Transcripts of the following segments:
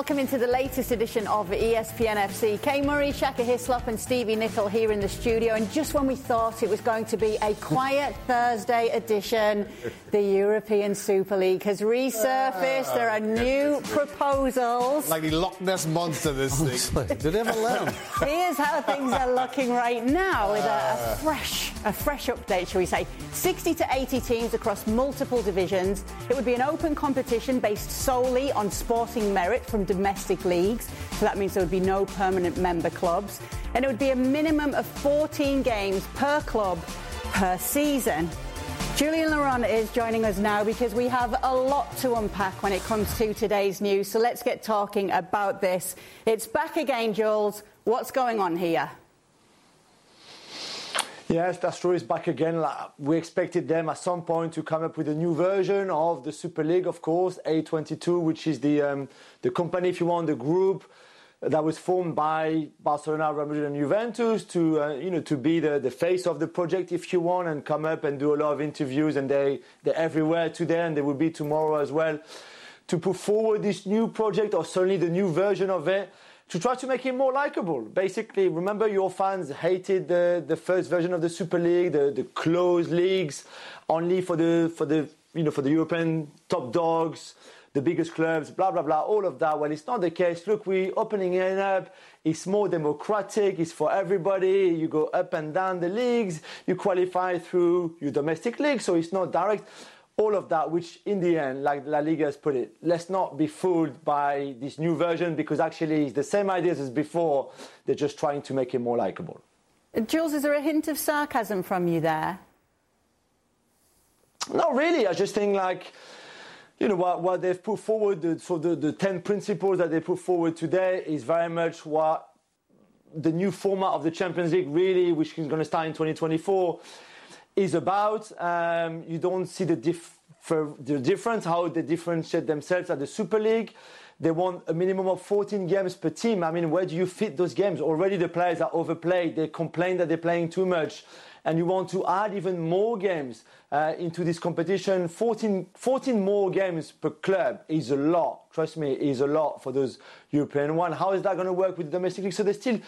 Welcome into the latest edition of ESPN FC. Kay Murray, Shaka Hislop, and Stevie Nicol here in the studio. And just when we thought it was going to be a quiet Thursday edition, the European Super League has resurfaced. There are new proposals. Like the Loch Ness monster, this thing. Did they ever let them? Here's how things are looking right now with a, a ah. fresh, a fresh update, shall we say? 60 to 80 teams across multiple divisions. It would be an open competition based solely on sporting merit from domestic leagues. So that means there would be no permanent member clubs. And it would be a minimum of 14 games per club per season. Julien Laurens is joining us now because we have a lot to unpack when it comes to today's news. So let's get talking about this. It's back again, Jules. What's going on here? Yes, that's true. It's back again. We expected them at some point to come up with a new version of the Super League, of course, A22, which is the um, the company, if you want, the group that was formed by Barcelona, Real Madrid, and Juventus to uh, you know to be the, the face of the project, if you want, and come up and do a lot of interviews. And they they're everywhere today, and they will be tomorrow as well, to put forward this new project or certainly the new version of it to try to make him more likable. Basically, remember your fans hated the, the first version of the Super League, the, the closed leagues, only for the for the you know for the European top dogs, the biggest clubs, blah blah blah, all of that. Well, it's not the case. Look, we're opening it up. It's more democratic. It's for everybody. You go up and down the leagues. You qualify through your domestic league, so it's not direct all of that, which in the end, like La Liga has put it, let's not be fooled by this new version because actually it's the same ideas as before. They're just trying to make it more likable. Jules, is there a hint of sarcasm from you there? Not really. I just think like, you know, what, what they've put forward, the, so the, the 10 principles that they put forward today is very much what the new format of the Champions League really, which is going to start in 2024, is about. Um, you don't see the, dif- the difference, how they differentiate themselves at the Super League. They want a minimum of 14 games per team. I mean, where do you fit those games? Already the players are overplayed. They complain that they're playing too much. And you want to add even more games uh, into this competition. 14, 14 more games per club is a lot. Trust me, is a lot for those European one. How is that going to work with the domestic league? So there's still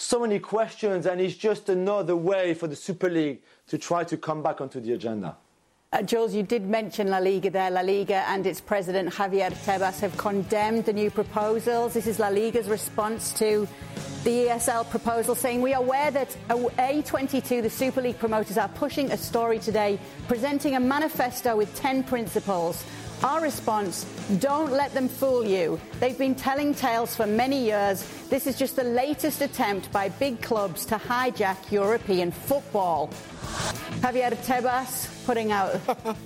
so many questions, and it's just another way for the Super League to try to come back onto the agenda. Uh, Jules, you did mention La Liga there. La Liga and its president Javier Tebas have condemned the new proposals. This is La Liga's response to the ESL proposal, saying we are aware that A22, the Super League promoters, are pushing a story today, presenting a manifesto with 10 principles. Our response don't let them fool you. They've been telling tales for many years. This is just the latest attempt by big clubs to hijack European football. Javier Tebas putting out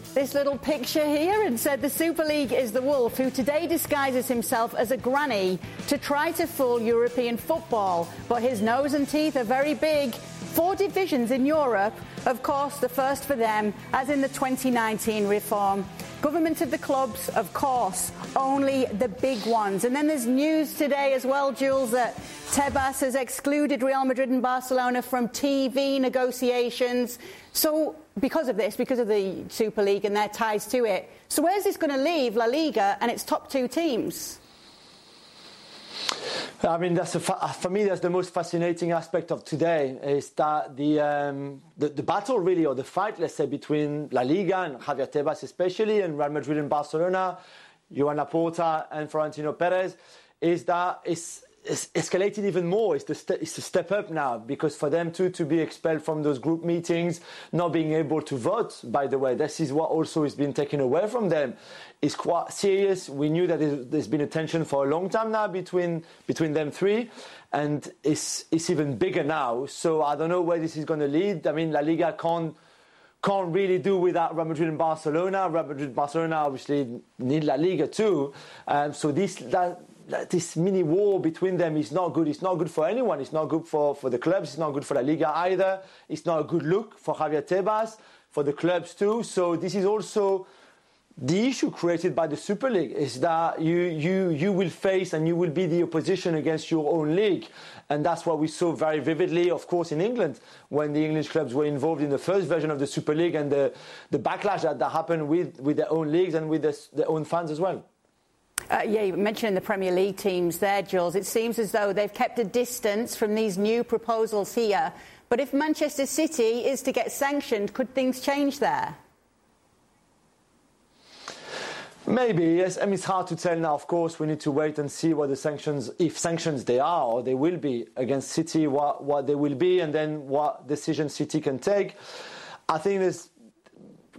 this little picture here and said the Super League is the wolf who today disguises himself as a granny to try to fool European football. But his nose and teeth are very big. Four divisions in Europe, of course, the first for them, as in the 2019 reform. Government of the clubs, of course, only the big ones. And then there's news today as well, Jules, that Tebas has excluded Real Madrid and Barcelona from TV negotiations. So, because of this, because of the Super League and their ties to it, so where's this going to leave La Liga and its top two teams? I mean, that's fa- for me, that's the most fascinating aspect of today is that the, um, the, the battle really, or the fight, let's say, between La Liga and Javier Tebas especially, and Real Madrid and Barcelona, Joan Laporta and Florentino Perez, is that it's escalated even more. It's, the st- it's a step up now because for them too to be expelled from those group meetings, not being able to vote, by the way, this is what also has been taken away from them. Is quite serious. We knew that there's been a tension for a long time now between between them three, and it's it's even bigger now. So I don't know where this is going to lead. I mean, La Liga can't can't really do without Real Madrid and Barcelona. Real Madrid and Barcelona obviously need La Liga too. Um, so this that, this mini war between them is not good. It's not good for anyone. It's not good for, for the clubs. It's not good for La Liga either. It's not a good look for Javier Tebas, for the clubs too. So this is also the issue created by the Super League is that you, you, you will face and you will be the opposition against your own league. And that's what we saw very vividly, of course, in England when the English clubs were involved in the first version of the Super League and the, the backlash that, that happened with, with their own leagues and with their, their own fans as well. Uh, yeah, you mentioned the Premier League teams there, Jules. It seems as though they've kept a distance from these new proposals here. But if Manchester City is to get sanctioned, could things change there? Maybe yes. I mean, it's hard to tell now. Of course, we need to wait and see what the sanctions, if sanctions they are or they will be against City, what what they will be, and then what decision City can take. I think there's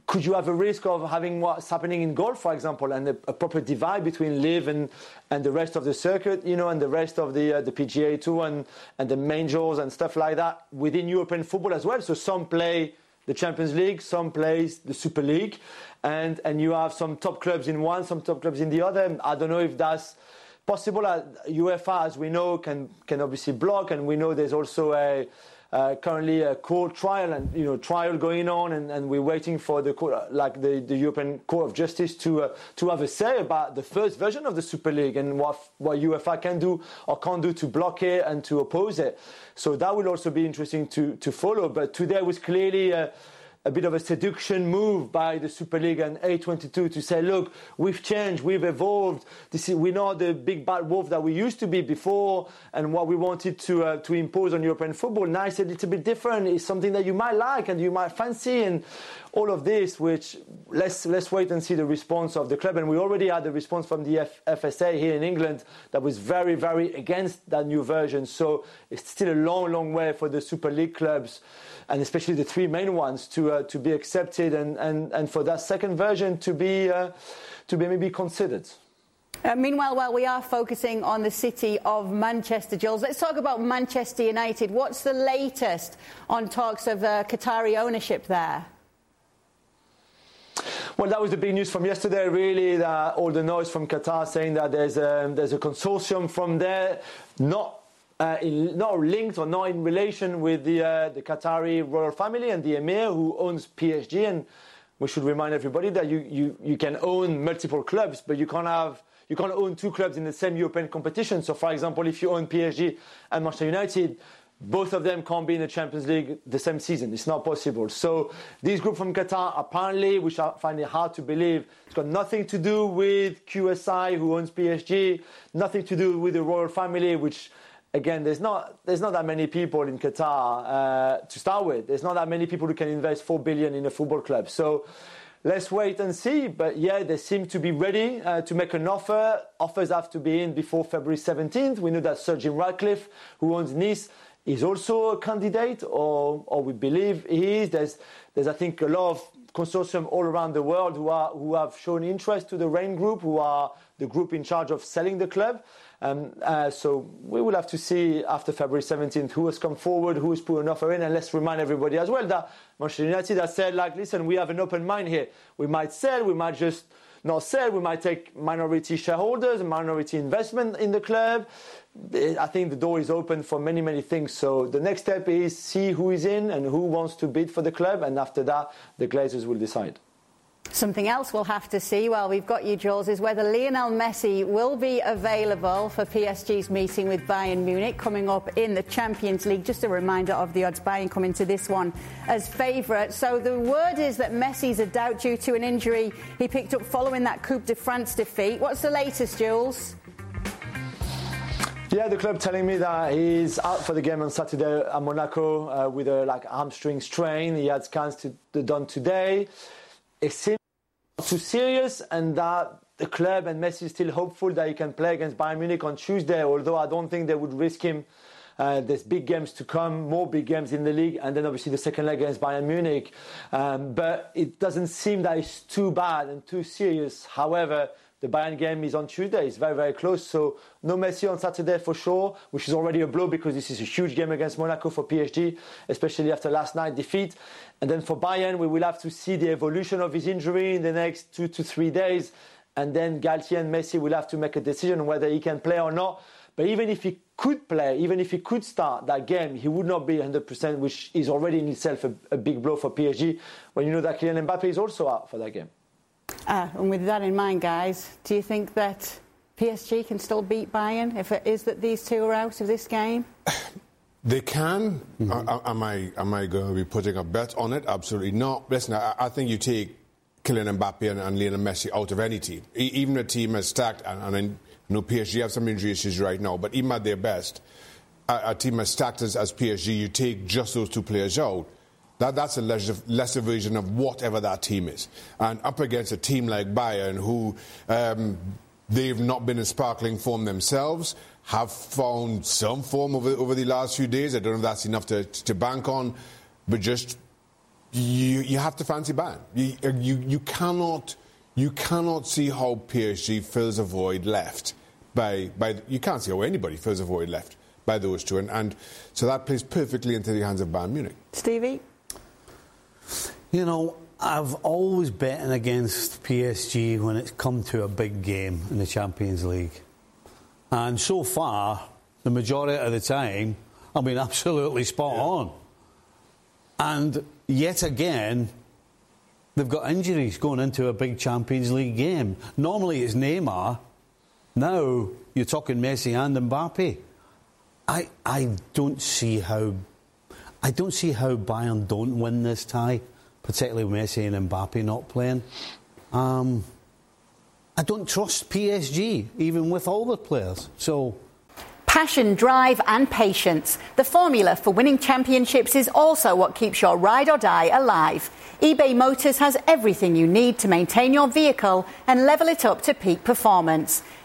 could you have a risk of having what's happening in golf, for example, and a, a, proper divide between LIV and, and the rest of the circuit, you know, and the rest of the uh, the PGA Tour and and the majors and stuff like that within European football as well. So some play the Champions League, some plays the Super League, and and you have some top clubs in one, some top clubs in the other. I don't know if that's possible. Uh, UEFA, as we know, can can obviously block, and we know there's also a uh, currently a court trial and you know trial going on, and, and we're waiting for the court, uh, like the, the European Court of Justice to uh, to have a say about the first version of the Super League and what what UEFA can do or can't do to block it and to oppose it. So that will also be interesting to to follow. But today was clearly. Uh, a bit of a seduction move by the Super League and A22 to say, look, we've changed, we've evolved. This is, we're not the big bad wolf that we used to be before, and what we wanted to uh, to impose on European football. Now it's a little bit different. It's something that you might like and you might fancy, and all of this. Which let's let's wait and see the response of the club. And we already had the response from the F- FSA here in England that was very very against that new version. So it's still a long long way for the Super League clubs and especially the three main ones to uh, to be accepted and, and, and for that second version to be uh, to be maybe considered. Uh, meanwhile, while we are focusing on the city of Manchester, Jules, let's talk about Manchester United. What's the latest on talks of uh, Qatari ownership there? Well, that was the big news from yesterday, really, that all the noise from Qatar saying that there's a, there's a consortium from there, not uh, in, not linked or not in relation with the, uh, the Qatari royal family and the emir who owns PSG. And we should remind everybody that you, you, you can own multiple clubs, but you can't have you can't own two clubs in the same European competition. So, for example, if you own PSG and Manchester United, both of them can't be in the Champions League the same season. It's not possible. So this group from Qatar, apparently, which I find it hard to believe, it's got nothing to do with QSI, who owns PSG, nothing to do with the royal family, which again, there's not there's not that many people in Qatar uh, to start with. There's not that many people who can invest four billion in a football club. So let's wait and see. But yeah, they seem to be ready uh, to make an offer. Offers have to be in before February 17th. We know that Sir Jim Ratcliffe, who owns Nice, is also a candidate, or or we believe he is. There's there's I think a lot of consortium all around the world who are who have shown interest to the Raine Group, who are the group in charge of selling the club. Um, uh, so we will have to see after February 17th who has come forward, who has put an offer in, and let's remind everybody as well that Manchester United has said, like, listen, we have an open mind here. We might sell, we might just not sell, we might take minority shareholders, and minority investment in the club. I think the door is open for many, many things. So the next step is see who is in and who wants to bid for the club, and after that, the Glazers will decide. Something else we'll have to see while we've got you, Jules, is whether Lionel Messi will be available for PSG's meeting with Bayern Munich coming up in the Champions League. Just a reminder of the odds Bayern coming to this one as favourite. So the word is that Messi's a doubt due to an injury he picked up following that Coupe de France defeat. What's the latest, Jules? Yeah, the club telling me that he's out for the game on Saturday at Monaco uh, with a like hamstring strain. He had scans to, to done today it seems too serious and that the club and Messi is still hopeful that he can play against Bayern Munich on Tuesday, although I don't think they would risk him. Uh, there's big games to come, more big games in the league, and then obviously the second leg against Bayern Munich. Um, but it doesn't seem that it's too bad and too serious. However, the Bayern game is on Tuesday. It's very, very close. So no Messi on Saturday for sure, which is already a blow because this is a huge game against Monaco for PSG, especially after last night's defeat. And then for Bayern, we will have to see the evolution of his injury in the next two to three days. And then Galtier and Messi will have to make a decision whether he can play or not. But even if he could play, even if he could start that game, he would not be 100%, which is already in itself a, a big blow for PSG when you know that Kylian Mbappe is also out for that game. Uh, and with that in mind, guys, do you think that PSG can still beat Bayern if it is that these two are out of this game? They can. Mm-hmm. Uh, am I am I going to be putting a bet on it? Absolutely not. Listen, I, I think you take Kylian Mbappe and, and, Lionel Messi out of any team, e- even a team as stacked, and, and I know PSG have some injury issues right now, but even at their best, a, a team as stacked as, as PSG, you take just those two players out that, that's a lesser, lesser, version of whatever that team is. And up against a team like Bayern, who um, they've not been in sparkling form themselves, have found some form over, over the last few days. I don't know if that's enough to, to bank on, but just you, you have to fancy Bayern. You, you, you, cannot, you cannot see how PSG fills a void left by, by. You can't see how anybody fills a void left by those two. And, and so that plays perfectly into the hands of Bayern Munich. Stevie? You know, I've always betting against PSG when it's come to a big game in the Champions League. And so far, the majority of the time, I've been absolutely spot yeah. on. And yet again, they've got injuries going into a big Champions League game. Normally it's Neymar. Now you're talking Messi and Mbappe. I, I don't see how I don't see how Bayern don't win this tie, particularly Messi and Mbappe not playing. Um, I don't trust PSG, even with all the players. So. Passion, drive, and patience. The formula for winning championships is also what keeps your ride or die alive. eBay Motors has everything you need to maintain your vehicle and level it up to peak performance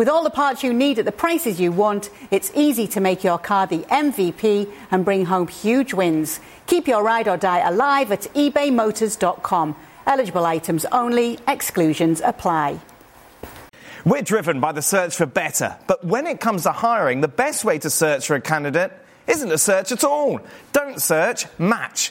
With all the parts you need at the prices you want, it's easy to make your car the MVP and bring home huge wins. Keep your ride or die alive at ebaymotors.com. Eligible items only, exclusions apply. We're driven by the search for better, but when it comes to hiring, the best way to search for a candidate isn't a search at all. Don't search, match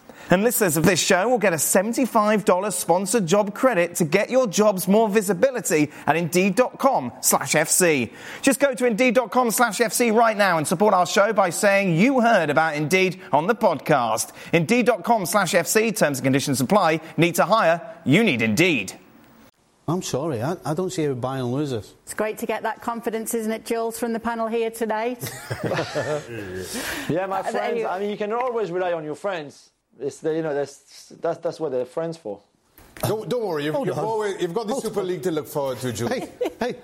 And listeners of this show will get a $75 sponsored job credit to get your jobs more visibility at Indeed.com slash FC. Just go to Indeed.com slash FC right now and support our show by saying you heard about Indeed on the podcast. Indeed.com slash FC, terms and conditions apply. Need to hire? You need Indeed. I'm sorry, I, I, don't see how Bayern loses. It's great to get that confidence, isn't it, Jules, from the panel here tonight? yeah, my friends. I mean, you can always rely on your friends it's the, you know that's that's that's what they're friends for. Don't, don't worry, you've, you've, always, you've got the Hold Super on. League to look forward to, Jules. Hey, hey,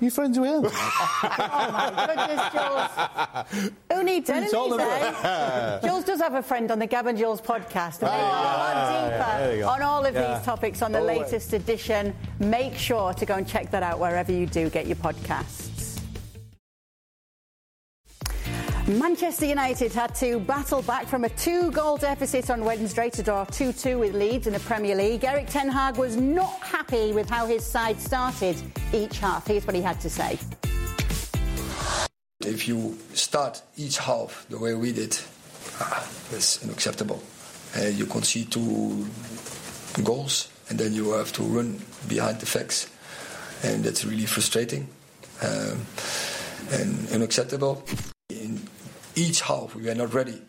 you friends with him? oh my goodness, Jules! Who needs enemies? Eh? Jules does have a friend on the Gab and Jules podcast, and they go a lot deeper on all of yeah. these topics on the Always. latest edition. Make sure to go and check that out wherever you do get your podcasts. Manchester United had to battle back from a two goal deficit on Wednesday to draw 2 2 with Leeds in the Premier League. Erik Ten Hag was not happy with how his side started each half. Here's what he had to say. If you start each half the way we did, ah, that's unacceptable. Uh, you concede two goals and then you have to run behind the facts, and that's really frustrating um, and unacceptable. Each half we were not ready.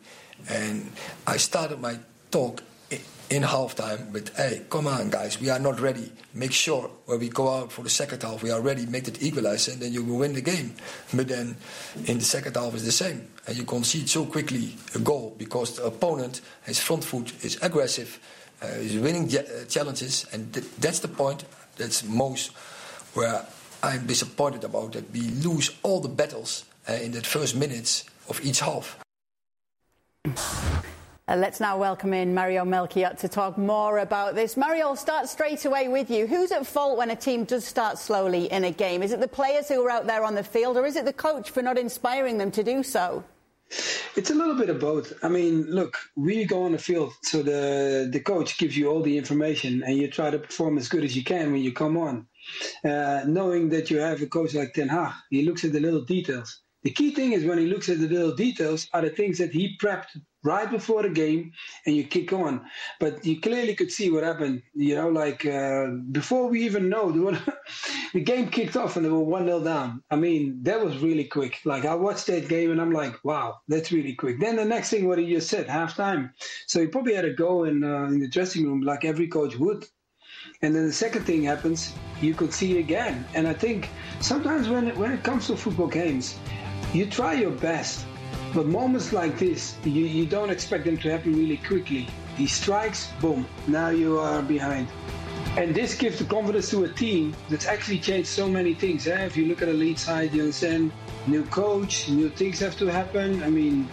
And I started my talk in halftime with, hey, come on, guys, we are not ready. Make sure when we go out for the second half, we are ready, make it equalizer, and then you will win the game. But then in the second half, it's the same. And you concede so quickly a goal because the opponent, his front foot is aggressive, uh, is winning uh, challenges, and th- that's the point that's most where I'm disappointed about that we lose all the battles uh, in that first minutes of each half. Uh, let's now welcome in Mario Melchiot to talk more about this. Mario, I'll start straight away with you. Who's at fault when a team does start slowly in a game? Is it the players who are out there on the field, or is it the coach for not inspiring them to do so? It's a little bit of both. I mean, look, we go on the field, so the the coach gives you all the information, and you try to perform as good as you can when you come on, uh, knowing that you have a coach like Ten Hag. He looks at the little details. The key thing is when he looks at the little details are the things that he prepped right before the game and you kick on. But you clearly could see what happened, you know, like uh, before we even know, the, game kicked off and they were 1 0 down. I mean, that was really quick. Like, I watched that game and I'm like, wow, that's really quick. Then the next thing, what he just said, halftime. So he probably had to go in, uh, in the dressing room like every coach would. And then the second thing happens, you could see again. And I think sometimes when it, when it comes to football games, you try your best, but moments like this, you, you don't expect them to happen really quickly. He strikes, boom, now you are behind. And this gives the confidence to a team that's actually changed so many things. Eh? If you look at the Leeds side, you understand new coach, new things have to happen. I mean,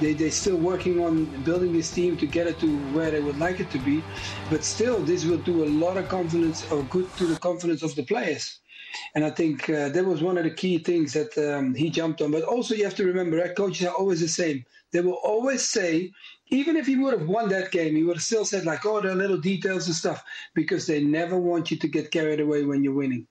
they, they're still working on building this team to get it to where they would like it to be. But still, this will do a lot of confidence or good to the confidence of the players. And I think uh, that was one of the key things that um, he jumped on. But also, you have to remember that coaches are always the same. They will always say, even if he would have won that game, he would have still said, like, oh, there are little details and stuff, because they never want you to get carried away when you're winning.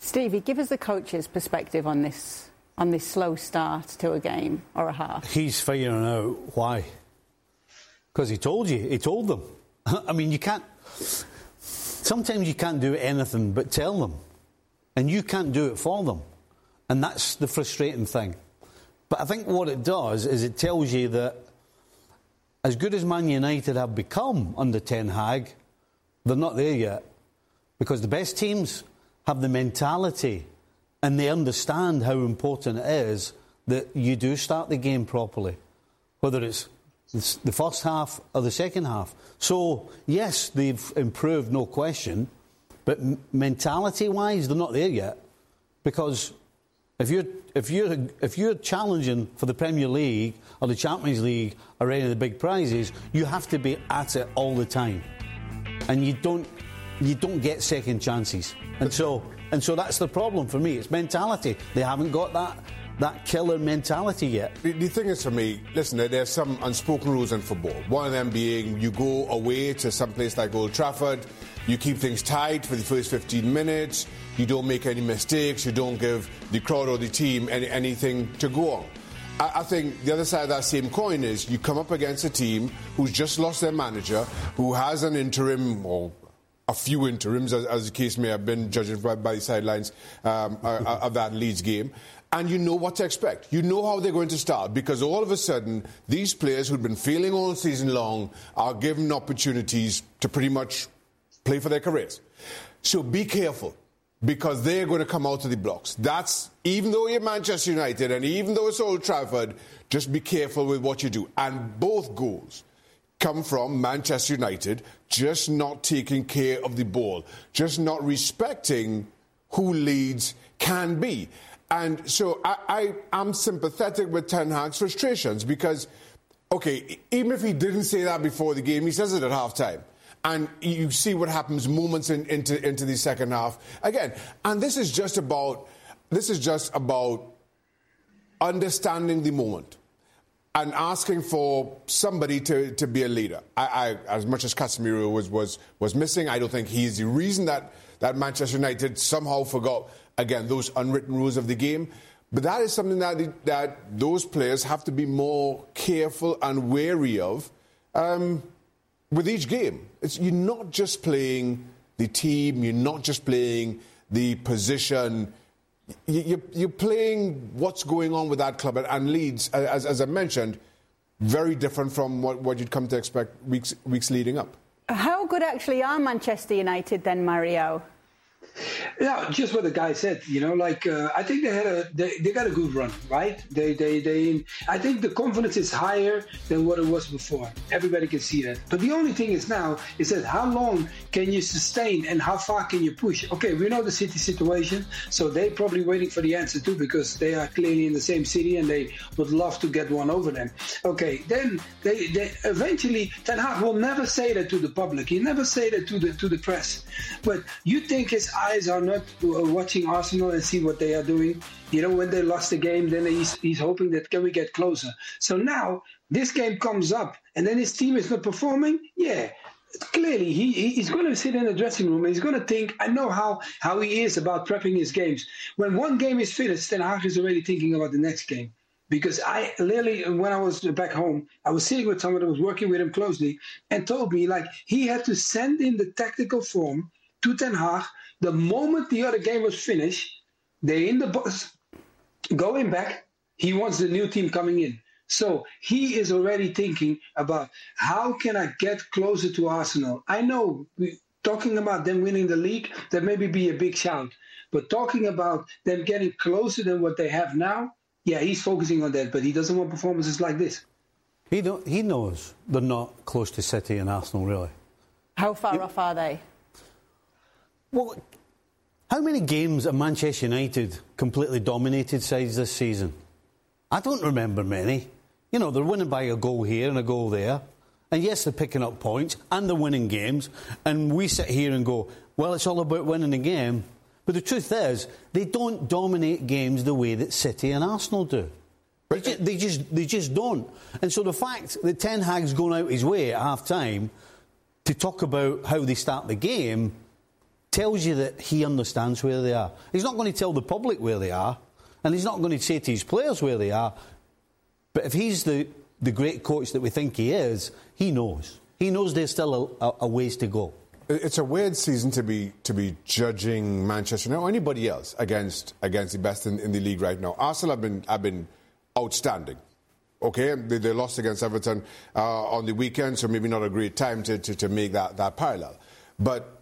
Stevie, give us the coach's perspective on this on this slow start to a game or a half. He's figuring out why. Because he told you, he told them. I mean, you can't. Sometimes you can't do anything but tell them and you can't do it for them. And that's the frustrating thing. But I think what it does is it tells you that as good as Man United have become under Ten Hag, they're not there yet. Because the best teams have the mentality and they understand how important it is that you do start the game properly, whether it's the first half or the second half. So, yes, they've improved, no question. But mentality wise, they're not there yet. Because if you're, if, you're, if you're challenging for the Premier League or the Champions League or any of the big prizes, you have to be at it all the time. And you don't, you don't get second chances. And so, and so that's the problem for me. It's mentality. They haven't got that that killer mentality yet. The, the, thing is for me, listen, there's some unspoken rules in football. One of them being you go away to some place like Old Trafford, you keep things tight for the first 15 minutes. You don't make any mistakes. You don't give the crowd or the team any, anything to go on. I, I think the other side of that same coin is you come up against a team who's just lost their manager, who has an interim or a few interims, as, as the case may have been, judging by, by the sidelines um, of that Leeds game. And you know what to expect. You know how they're going to start because all of a sudden, these players who've been failing all season long are given opportunities to pretty much play for their careers. So be careful because they're going to come out of the blocks. That's even though you're Manchester United and even though it's Old Trafford, just be careful with what you do. And both goals come from Manchester United just not taking care of the ball, just not respecting who Leeds can be. And so I, I, am sympathetic with Ten Hag's frustrations because, okay, even if he didn't say that before the game, he says it at halftime. and you see what happens moments in, into into the second half again. And this is just about this is just about understanding the moment and asking for somebody to, to be a leader. I, I, as much as Casemiro was, was, was missing, I don't think he's the reason that, that Manchester United somehow forgot, again, those unwritten rules of the game. But that is something that, that those players have to be more careful and wary of. Um, with each game. It's, you're not just playing the team, you're not just playing the position, you, you're playing what's going on with that club, and, and Leeds, as, as I mentioned, very different from what, what you'd come to expect weeks, weeks leading up. How good actually are Manchester United then, Mario? Yeah, just what the guy said. You know, like uh, I think they had a they, they got a good run, right? They they they. I think the confidence is higher than what it was before. Everybody can see that. But the only thing is now is that how long can you sustain and how far can you push? Okay, we know the city situation, so they're probably waiting for the answer too because they are clearly in the same city and they would love to get one over them. Okay, then they, they eventually Ten Hag will never say that to the public. He never say that to the to the press. But you think eyes are not uh, watching Arsenal and see what they are doing. You know, when they lost the game, then he's, he's hoping that can we get closer. So now this game comes up, and then his team is not performing. Yeah, clearly he, he's going to sit in the dressing room and he's going to think i know how, how he is about prepping his games when one game is finished Ten Hag is already thinking about the next game because i literally when i was back home i was sitting with someone that was working with him closely and told me like he had to send in the tactical form to ten Hag the moment the other game was finished, they're in the bus, going back. He wants the new team coming in. So he is already thinking about how can I get closer to Arsenal. I know we, talking about them winning the league, that maybe be a big shout. But talking about them getting closer than what they have now, yeah, he's focusing on that. But he doesn't want performances like this. He, don't, he knows they're not close to City and Arsenal, really. How far off are they? Well, how many games have Manchester United completely dominated sides this season? I don't remember many. You know, they're winning by a goal here and a goal there. And yes, they're picking up points and they're winning games. And we sit here and go, well, it's all about winning a game. But the truth is, they don't dominate games the way that City and Arsenal do. They just, they just, they just don't. And so the fact that Ten Hag's gone out his way at half time to talk about how they start the game tells you that he understands where they are. He's not going to tell the public where they are, and he's not going to say to his players where they are. But if he's the, the great coach that we think he is, he knows. He knows there's still a, a ways to go. It's a weird season to be to be judging Manchester or anybody else against against the best in, in the league right now. Arsenal have been have been outstanding. Okay, they, they lost against Everton uh, on the weekend, so maybe not a great time to, to, to make that, that parallel. But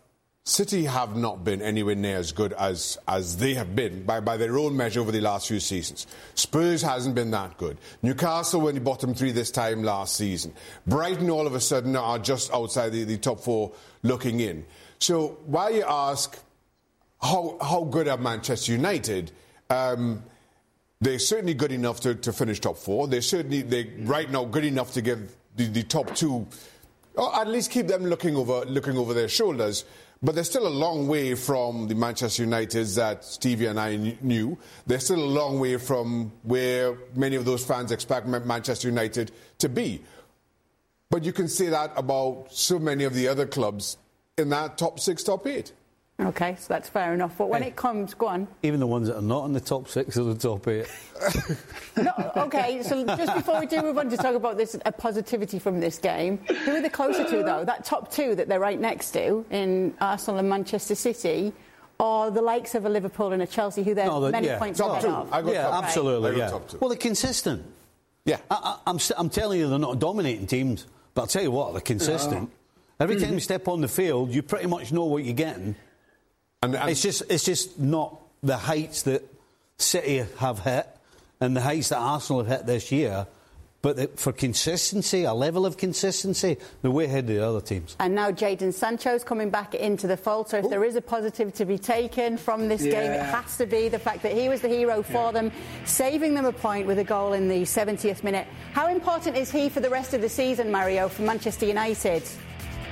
City have not been anywhere near as good as, as they have been by, by their own measure over the last few seasons. Spurs hasn't been that good. Newcastle were in the bottom three this time last season. Brighton all of a sudden are just outside the, the top four looking in. So while you ask how, how good are Manchester United, um, they're certainly good enough to, to finish top four. They're certainly they right now good enough to give the, the top two, or at least keep them looking over looking over their shoulders. But they're still a long way from the Manchester Uniteds that Stevie and I knew. They're still a long way from where many of those fans expect Manchester United to be. But you can say that about so many of the other clubs in that top six, top eight. Okay, so that's fair enough. But when hey, it comes, go on. Even the ones that are not in the top six or the top eight. no, okay, so just before we do move on to talk about this a positivity from this game, who are the closer to though? That top two that they're right next to in Arsenal and Manchester City, or the likes of a Liverpool and a Chelsea, who they're no, the, many yeah. points top ahead of? yeah, top absolutely. Yeah. Well, they're consistent. Yeah, I, am I'm, I'm telling you, they're not dominating teams, but I'll tell you what, they're consistent. Every time you step on the field, you pretty much know what you're getting. And, and it's just it's just not the heights that City have hit and the heights that Arsenal have hit this year. But for consistency, a level of consistency, they're way ahead of the other teams. And now Jadon Sancho's coming back into the fold. So if there is a positive to be taken from this yeah. game, it has to be the fact that he was the hero for yeah. them, saving them a point with a goal in the 70th minute. How important is he for the rest of the season, Mario, for Manchester United?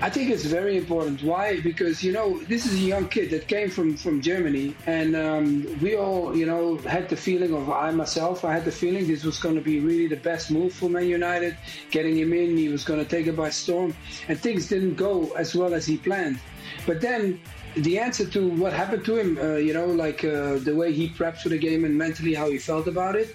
I think it's very important. Why? Because you know this is a young kid that came from from Germany, and um, we all you know had the feeling of I myself. I had the feeling this was going to be really the best move for Man United. Getting him in, he was going to take it by storm, and things didn't go as well as he planned. But then the answer to what happened to him, uh, you know, like uh, the way he prepped for the game and mentally how he felt about it,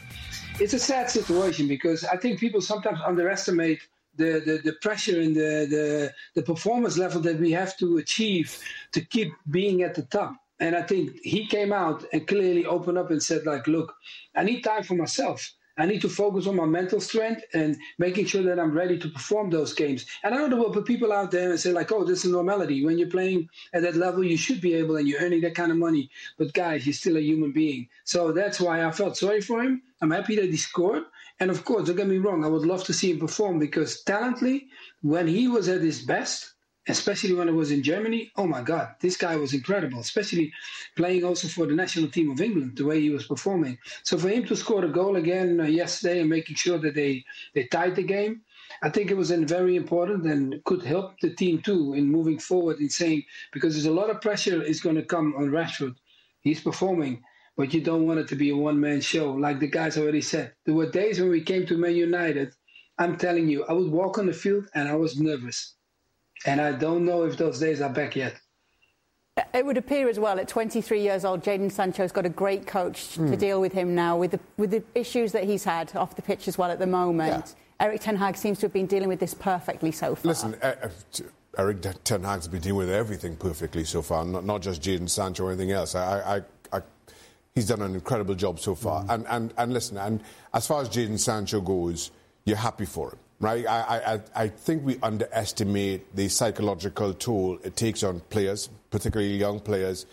it's a sad situation because I think people sometimes underestimate the, the, the pressure and the, the, the performance level that we have to achieve to keep being at the top. And I think he came out and clearly opened up and said, like, look, I need time for myself. I need to focus on my mental strength and making sure that I'm ready to perform those games. And I know there will be people out there and say, like, oh, this is normality. When you're playing at that level, you should be able and you're earning that kind of money. But guys, he's still a human being. So that's why I felt sorry for him. I'm happy that he scored. And of course, don't get me wrong, I would love to see him perform because talently, when he was at his best, especially when it was in Germany. Oh my God, this guy was incredible, especially playing also for the national team of England, the way he was performing. So for him to score a goal again uh, yesterday and making sure that they, they tied the game, I think it was very important and could help the team too in moving forward in saying, because there's a lot of pressure is going to come on Rashford. He's performing, but you don't want it to be a one man show. Like the guys already said, there were days when we came to Man United. I'm telling you, I would walk on the field and I was nervous and I don't know if those days are back yet. It would appear as well, at 23 years old, Jadon Sancho's got a great coach mm. to hmm. deal with him now, with the, with the issues that he's had off the pitch as well at the moment. Yeah. Erik Ten Hag seems to have been dealing with this perfectly so far. Listen, uh, Erik Ten Hag's been dealing with everything perfectly so far, not, not just Jadon Sancho or anything else. I, I, I, he's done an incredible job so far. Mm. And, and, and listen, and as far as Jadon Sancho goes, you're happy for him right? I, I, I think we underestimate the psychological toll it takes on players, particularly young players,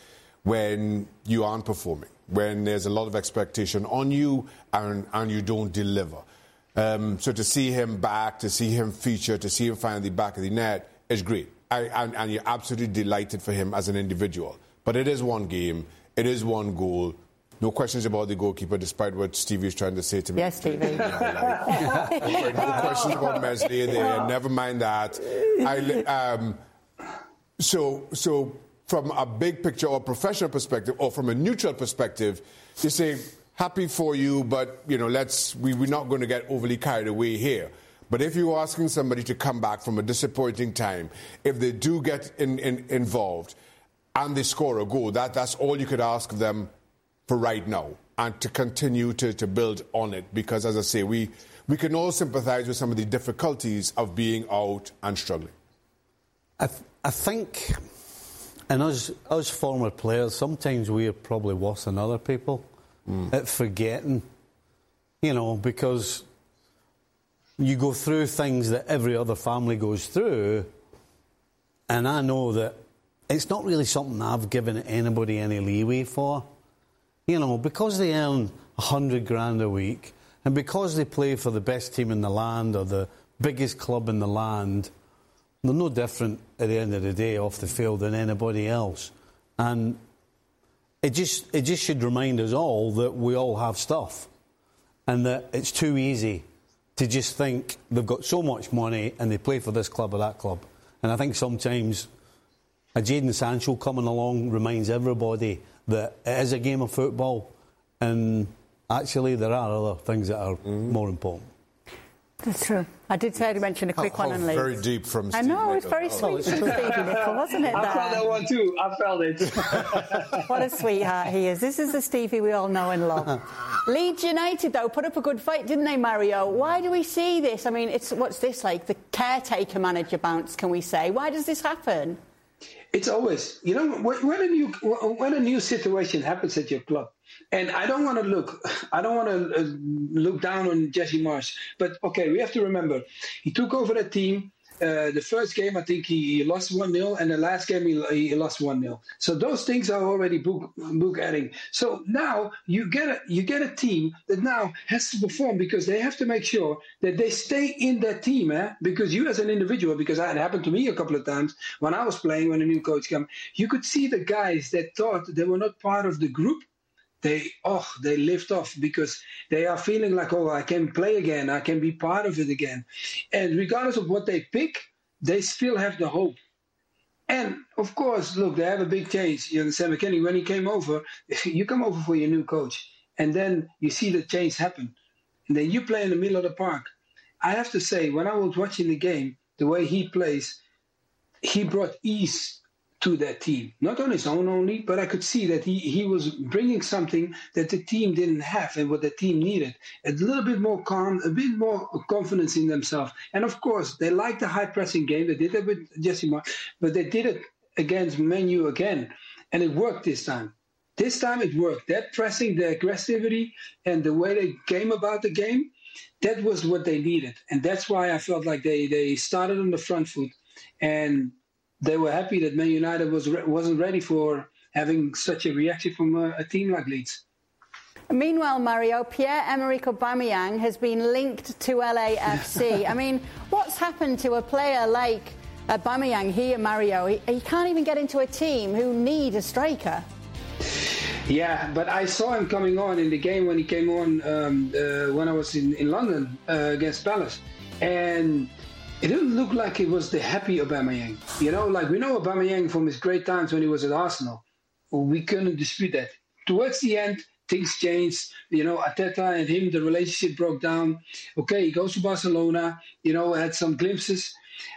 when you aren't performing, when there's a lot of expectation on you and, and you don't deliver. Um, so to see him back, to see him feature, to see him find the back of the net is great. I, and, and you're absolutely delighted for him as an individual. But it is one game, it is one goal no questions about the goalkeeper, despite what Stevie is trying to say to me. Yes, Stevie. yeah, like, no questions about Meslier there. Never mind that. I, um, so, so from a big picture or professional perspective, or from a neutral perspective, you say happy for you, but you know, let's we, we're not going to get overly carried away here. But if you're asking somebody to come back from a disappointing time, if they do get in, in, involved and they score a goal, that, that's all you could ask of them for right now and to continue to, to build on it because, as I say, we, we can all sympathize with some of the difficulties of being out and struggling. I, th- I think, and us, us former players, sometimes we are probably worse than other people mm. at forgetting, you know, because you go through things that every other family goes through, and I know that it's not really something I've given anybody any leeway for you know, because they earn a hundred grand a week, and because they play for the best team in the land or the biggest club in the land, they're no different at the end of the day off the field than anybody else. And it just it just should remind us all that we all have stuff, and that it's too easy to just think they've got so much money and they play for this club or that club. And I think sometimes a Jadon Sancho coming along reminds everybody that it is a game of football, and actually there are other things that are mm. more important. That's true. I did say to mention a quick how, one on Leeds. Very deep from Steve I know, Nicol. it's very sweet from Stevie Nicol, wasn't it? I felt that one too. I felt it. what a sweetheart he is. This is the Stevie we all know and love. Leeds United, though, put up a good fight, didn't they, Mario? Why do we see this? I mean, it's what's this like? The caretaker manager bounce, can we say? Why does this happen? It's always, you know, when a new when a new situation happens at your club, and I don't want to look, I don't want to uh, look down on Jesse Marsch, but okay, we have to remember he took over the team uh, the first game, I think he lost 1 0, and the last game, he, he lost 1 0. So those things are already book, book adding. So now you get, a, you get a team that now has to perform because they have to make sure that they stay in that team. Eh? Because you, as an individual, because that happened to me a couple of times when I was playing, when a new coach came, you could see the guys that thought they were not part of the group they oh they lift off because they are feeling like oh I can play again. I can be part of it again. And regardless of what they pick they still have the hope. And of course look they have a big change you understand McKennie, when he came over you come over for your new coach and then you see the change happen. And then you play in the middle of the park. I have to say when I was watching the game the way he plays he brought ease to that team. Not on his own only, but I could see that he, he was bringing something that the team didn't have and what the team needed. A little bit more calm, a bit more confidence in themselves. And of course, they like the high pressing game. They did it with Jesse but they did it against Man U again. and it worked this time. This time it worked. That pressing, the aggressivity, and the way they came about the game, that was what they needed. And that's why I felt like they, they started on the front foot and they were happy that Man United was, wasn't ready for having such a reaction from a, a team like Leeds. Meanwhile, Mario, Pierre-Emerick Aubameyang has been linked to LAFC. I mean, what's happened to a player like Aubameyang here, Mario? He, he can't even get into a team who need a striker. Yeah, but I saw him coming on in the game when he came on um, uh, when I was in, in London uh, against Palace. And it didn't look like it was the happy Aubameyang. You know, like we know Aubameyang from his great times when he was at Arsenal. We couldn't dispute that. Towards the end, things changed. You know, Arteta and him, the relationship broke down. Okay, he goes to Barcelona. You know, had some glimpses.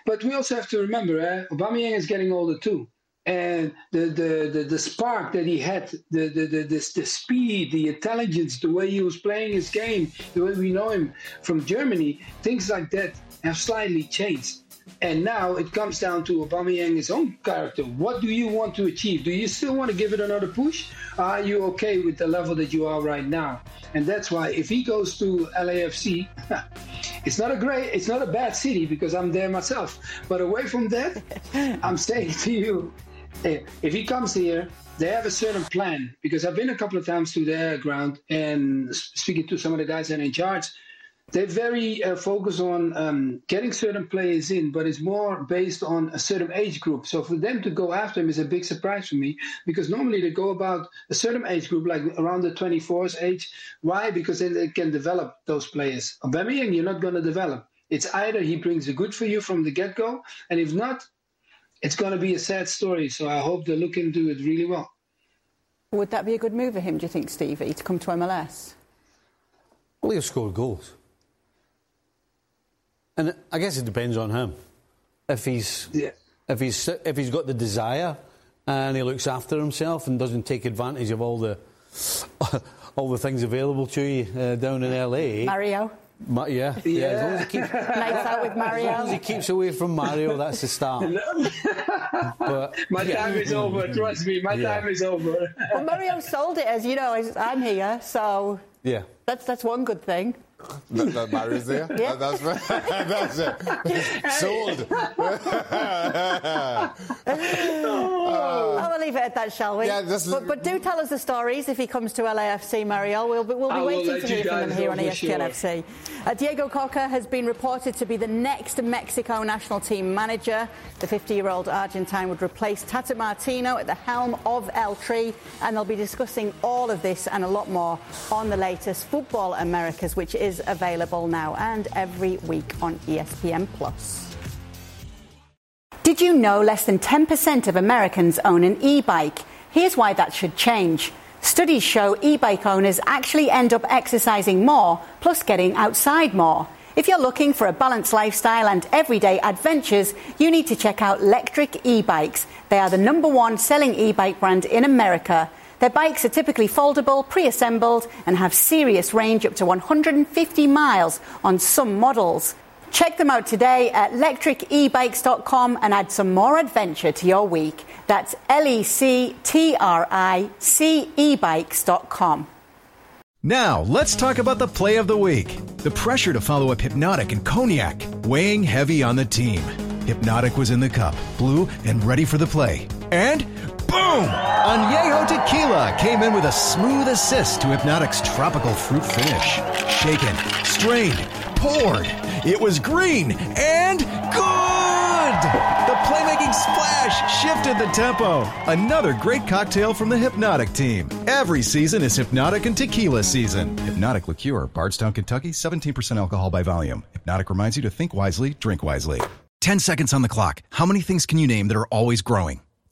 But we also have to remember, eh, Aubameyang is getting older too and the, the, the, the, spark that he had, the, the, the, the, the speed, the intelligence, the way he was playing his game, the way we know him from Germany, things like that have slightly changed. And now it comes down to Aubameyang's own character. What do you want to achieve? Do you still want to give it another push? Are you okay with the level that you are right now? And that's why if he goes to LAFC, it's not a great, it's not a bad city because I'm there myself. But away from that, I'm saying to you, eh, if he comes here, they have a certain plan because I've been a couple of times to their ground and speaking to some of the guys that are in charge. They're very uh, focused on um, getting certain players in, but it's more based on a certain age group. So for them to go after him is a big surprise for me because normally they go about a certain age group, like around the 24th age. Why? Because then they can develop those players. Aubameyang, you're not going to develop. It's either he brings a good for you from the get go, and if not, it's going to be a sad story. So I hope they look into it really well. Would that be a good move for him, do you think, Stevie, to come to MLS? Well, he'll score goals. And I guess it depends on him. If he's, yeah. if he's, if he's got the desire and he looks after himself and doesn't take advantage of all the, all the things available to you uh, down in LA. Mario. Ma- yeah, yeah. yeah. As long as he keeps nights out with Mario. As long as he keeps away from Mario, that's the start. but, my yeah. time is over. Trust me, my yeah. time is over. well, Mario sold it as you know. I'm here, so yeah, that's that's one good thing. That, that Mario's there. Yeah. That's, that's it. Sold. oh, I'll leave it at that, shall we? Yeah, this is... but, but, do tell us the stories if he comes to LAFC, Mario. We'll be, we'll be waiting to hear from him here on ESPN sure. FC. Uh, Diego Cocca has been reported to be the next Mexico national team manager. The 50-year-old Argentine would replace Tata Martino at the helm of El Tri, and they'll be discussing all of this and a lot more on the latest Football Americas, which is is available now and every week on ESPN Plus. Did you know less than 10% of Americans own an e-bike? Here's why that should change. Studies show e-bike owners actually end up exercising more, plus getting outside more. If you're looking for a balanced lifestyle and everyday adventures, you need to check out Lectric e-bikes. They are the number one selling e-bike brand in America. Their bikes are typically foldable, pre-assembled, and have serious range up to 150 miles on some models. Check them out today at lectricebikes.com and add some more adventure to your week. That's L E C T R I C E bikes.com. Now, let's talk about the play of the week. The pressure to follow up Hypnotic and Cognac, weighing heavy on the team. Hypnotic was in the cup, blue, and ready for the play. And Boom! Añejo Tequila came in with a smooth assist to Hypnotic's tropical fruit finish. Shaken, strained, poured. It was green and good! The playmaking splash shifted the tempo. Another great cocktail from the Hypnotic team. Every season is Hypnotic and Tequila season. Hypnotic Liqueur, Bardstown, Kentucky, 17% alcohol by volume. Hypnotic reminds you to think wisely, drink wisely. 10 seconds on the clock. How many things can you name that are always growing?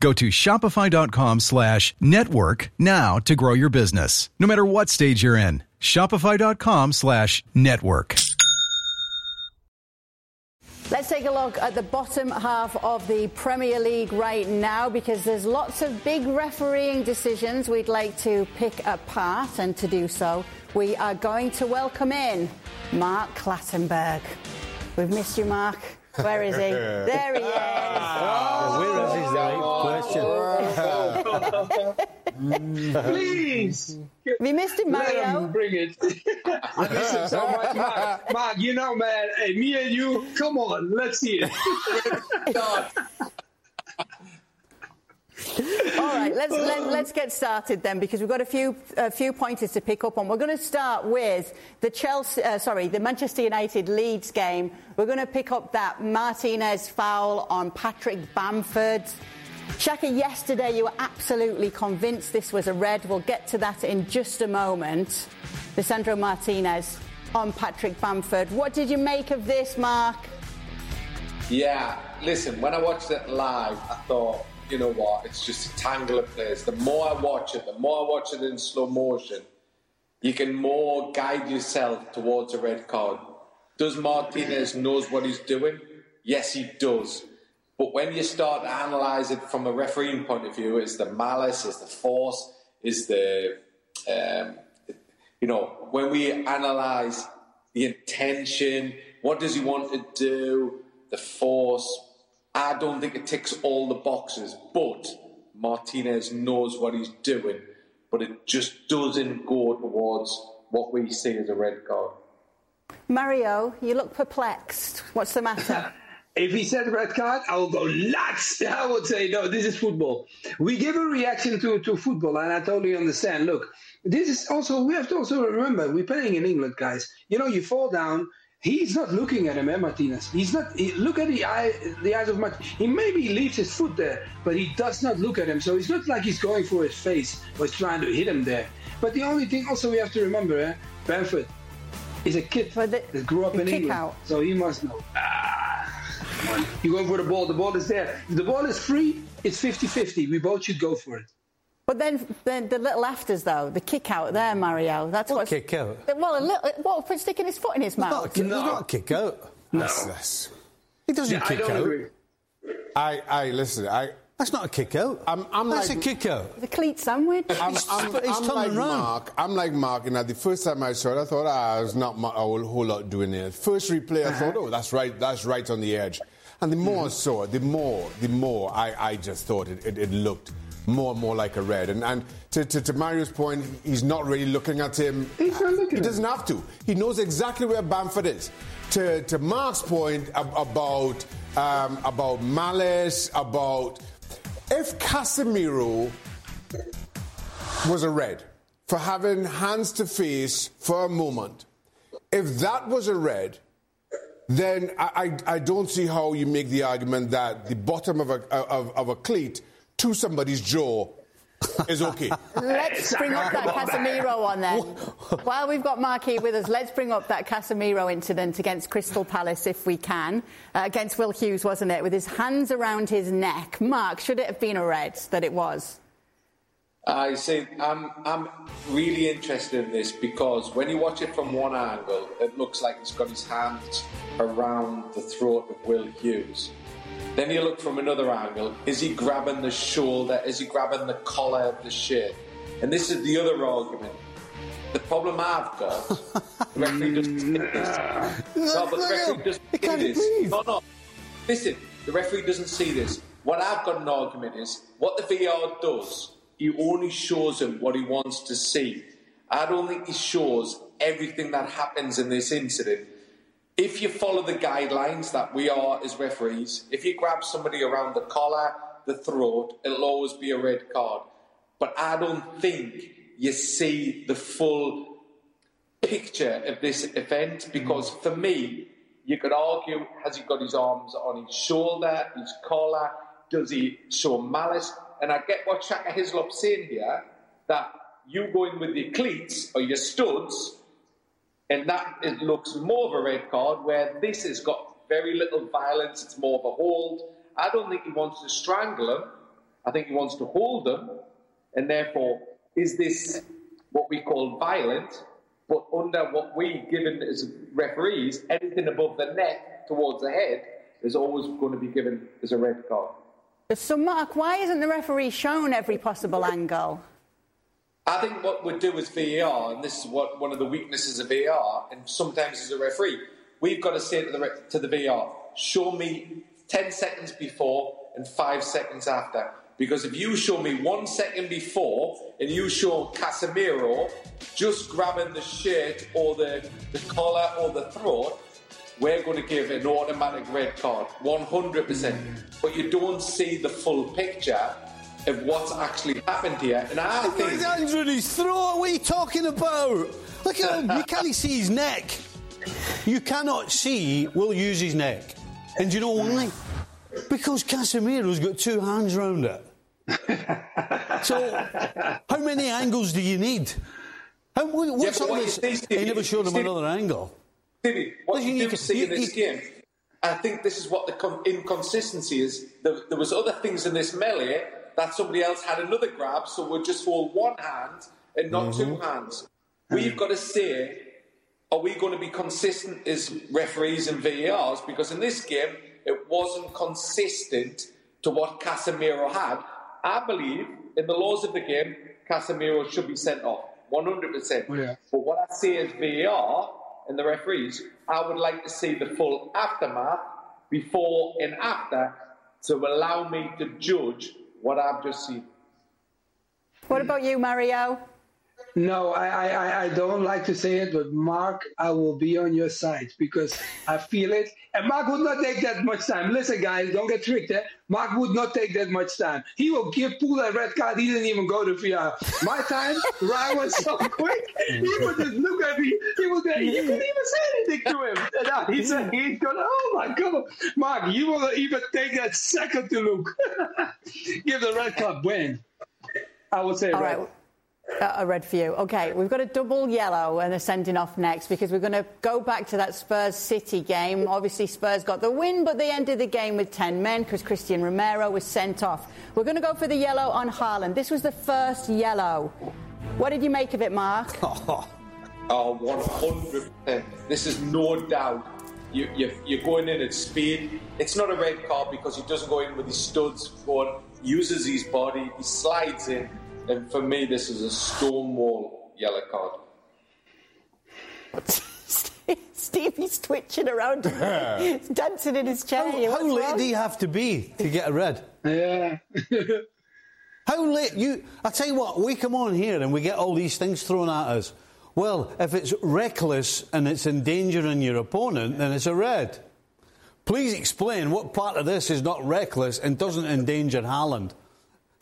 Go to shopify.com slash network now to grow your business. No matter what stage you're in, shopify.com slash network. Let's take a look at the bottom half of the Premier League right now because there's lots of big refereeing decisions we'd like to pick apart, and to do so, we are going to welcome in Mark Clattenburg. We've missed you, Mark. Where is he? there he is. Ah. Oh, where is his right question? Please. We missed him, Let Mario. him bring it. I miss him so much, Mark. Mark, you know, man. Hey, me and you, come on, let's see it. All right, let's let, let's get started then because we've got a few a few pointers to pick up on. We're going to start with the Chelsea, uh, sorry, the Manchester United Leeds game. We're going to pick up that Martinez foul on Patrick Bamford. Shaka, yesterday you were absolutely convinced this was a red. We'll get to that in just a moment. Lissandro Martinez on Patrick Bamford. What did you make of this, Mark? Yeah, listen, when I watched it live, I thought, you know what, it's just a tangle of players. The more I watch it, the more I watch it in slow motion, you can more guide yourself towards a red card. Does Martinez knows what he's doing? Yes, he does. But when you start to analyse it from a refereeing point of view, is the malice, is the force, is the, um, you know, when we analyse the intention, what does he want to do, the force, I don't think it ticks all the boxes, but Martinez knows what he's doing, but it just doesn't go towards what we see as a red card. Mario, you look perplexed. What's the matter? If he said red card, I will go nuts. I would say, no, this is football. We give a reaction to, to football, and I totally understand. Look, this is also, we have to also remember, we're playing in England, guys. You know, you fall down. He's not looking at him, eh, Martinez. He's not. He, look at the eye, the eyes of Martinez. He maybe leaves his foot there, but he does not look at him. So it's not like he's going for his face or he's trying to hit him there. But the only thing also we have to remember, eh, Bamford is a kid the- that grew up in England, out. so he must know. Ah. You're going for the ball. The ball is there. If the ball is free, it's 50-50. We both should go for it. But then, then the little afters, though, the kick out there, mm. Mario. That's What what's kick out? Well, a little. What for sticking his foot in his It's not, a, mouth? kick- it's not a kick out. That's, that's, He doesn't Yeah, I kick don't out. agree. I, I listen. I, That's not a kick out. I'm- I'm That's like- a kick out. The cleat sandwich. I'm, He's- I'm, I'm like round. Mark. I'm like Mark. And at the first time I saw it, I thought, ah, there's not mu- a whole, whole lot doing there. First replay, I thought, uh-huh. oh, that's right, that's right on the edge. And the more I mm. saw it, the more, the more I, I just thought it, it, it looked more and more like a red. And, and to, to, to Mario's point, he's not really looking at him. He's not looking He doesn't have to. He knows exactly where Bamford is. To, to Mark's point about um, about malice, about if Casemiro was a red for having hands to face for a moment. If that was a red, then I, I, I don't see how you make the argument that the bottom of a, of, of a cleat to somebody's jaw is okay. Let's bring up that Casemiro one then. While we've got Mark here with us, let's bring up that Casemiro incident against Crystal Palace if we can. Uh, against Will Hughes, wasn't it? With his hands around his neck. Mark, should it have been a red that it was? I see. I'm I'm really interested in this because when you watch it from one angle, it looks like he's got his hands around the throat of Will Hughes. Then you look from another angle. Is he grabbing the shoulder? Is he grabbing the collar of the shirt? And this is the other argument. The problem I've got, the referee doesn't see this. No, but the referee doesn't see this. No, no. Listen, the referee doesn't see this. What I've got an argument is what the VR does, he only shows him what he wants to see. I don't think he shows everything that happens in this incident. If you follow the guidelines that we are as referees, if you grab somebody around the collar, the throat, it'll always be a red card. But I don't think you see the full picture of this event mm-hmm. because for me, you could argue has he got his arms on his shoulder, his collar? Does he show malice? And I get what Shaka Hislop's saying here that you go in with your cleats or your studs, and that it looks more of a red card, where this has got very little violence, it's more of a hold. I don't think he wants to strangle him. I think he wants to hold them, and therefore, is this what we call violent? But under what we given as referees, anything above the neck towards the head is always going to be given as a red card. So, Mark, why isn't the referee shown every possible angle? I think what we'd do is VAR, and this is what one of the weaknesses of VAR, and sometimes as a referee, we've got to say to the, to the VAR, show me 10 seconds before and 5 seconds after. Because if you show me one second before and you show Casemiro just grabbing the shirt or the, the collar or the throat, we're going to give an automatic red card, 100%. But you don't see the full picture of what's actually happened here. And I think. His hands on his throat. What are you talking about? Look at him. You can't see his neck. You cannot see Will Hughes's neck. And do you know why? Because Casemiro's got two hands round it. so, how many angles do you need? How, what's Yeah, what you this? see, He never showed him another angle. Stevie, what Listen, you, you do can- see in this you- game, I think this is what the con- inconsistency is. There, there was other things in this melee that somebody else had another grab, so we'll just hold one hand and not two mm-hmm. hands. We've got to say, are we going to be consistent as referees and VARs? Because in this game, it wasn't consistent to what Casemiro had. I believe in the laws of the game, Casemiro should be sent off, 100%. Yeah. But what I see as VAR and the referees, I would like to see the full aftermath before and after to allow me to judge what I've just seen. What about you, Mario? No, I, I, I- don't like to say it, but Mark, I will be on your side because I feel it. And Mark would not take that much time. Listen, guys, don't get tricked. Eh? Mark would not take that much time. He will give Poole that red card. He didn't even go to VR. My time, Ryan was so quick. He would just look at me. He would. Say, You couldn't even say anything to him. And uh, he said, "He's going. Oh my God, Mark, you will even take that second to look. give the red card. When? I would say All red. right. Uh, a red for you. Okay, we've got a double yellow and a sending off next because we're going to go back to that Spurs City game. Obviously, Spurs got the win, but they ended the game with 10 men because Cristian Romero was sent off. We're going to go for the yellow on Haaland. This was the first yellow. What did you make of it, Mark? Oh, 100%. This is no doubt. You, you, you're going in at speed. It's not a red card because he doesn't go in with his studs going, uses his body, he slides in. And for me, this is a stonewall yellow card. Stevie's twitching around. He's dancing in his chair. How, here. how late wrong? do you have to be to get a red? Yeah. How late you? I tell you what, we come on here and we get all these things thrown at us. Well, if it's reckless and it's endangering your opponent, then it's a red. Please explain what part of this is not reckless and doesn't endanger Haaland.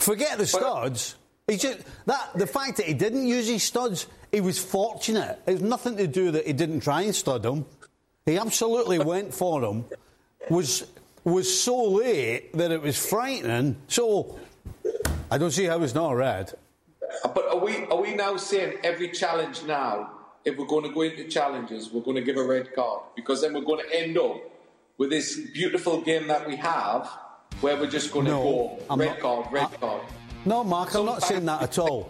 Forget the studs. He just, that the fact that he didn't use his studs, he was fortunate. It's nothing to do that he didn't try and stud them. He absolutely went for them. Was was so late that it was frightening. So I don't see how it's not red. Uh, But are we, are we now saying every challenge now, if we're going to go into challenges, we're going to give a red card? Because then we're going to end up with this beautiful game that we have where we're just going to No, go I'm red not- card, red I- card. No, Mark, I'm not saying that at all.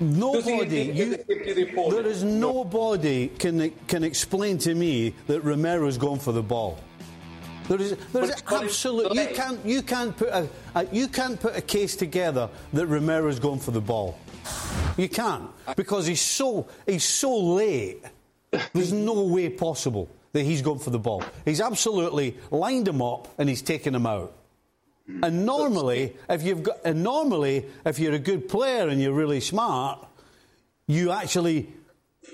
Nobody, you, the- the opponent? there is nobody can can explain to me that Romero's going for the ball. There is, there is But- but absolute. You can't, you can't put a, a, you can't put a case together that Romero's going for the ball. You can't because he's so he's so late. There's no way possible that he's gone for the ball. He's absolutely lined him up and he's taken him out. Mm. And normally, if you've got, and normally, if you're a good player and you're really smart, you actually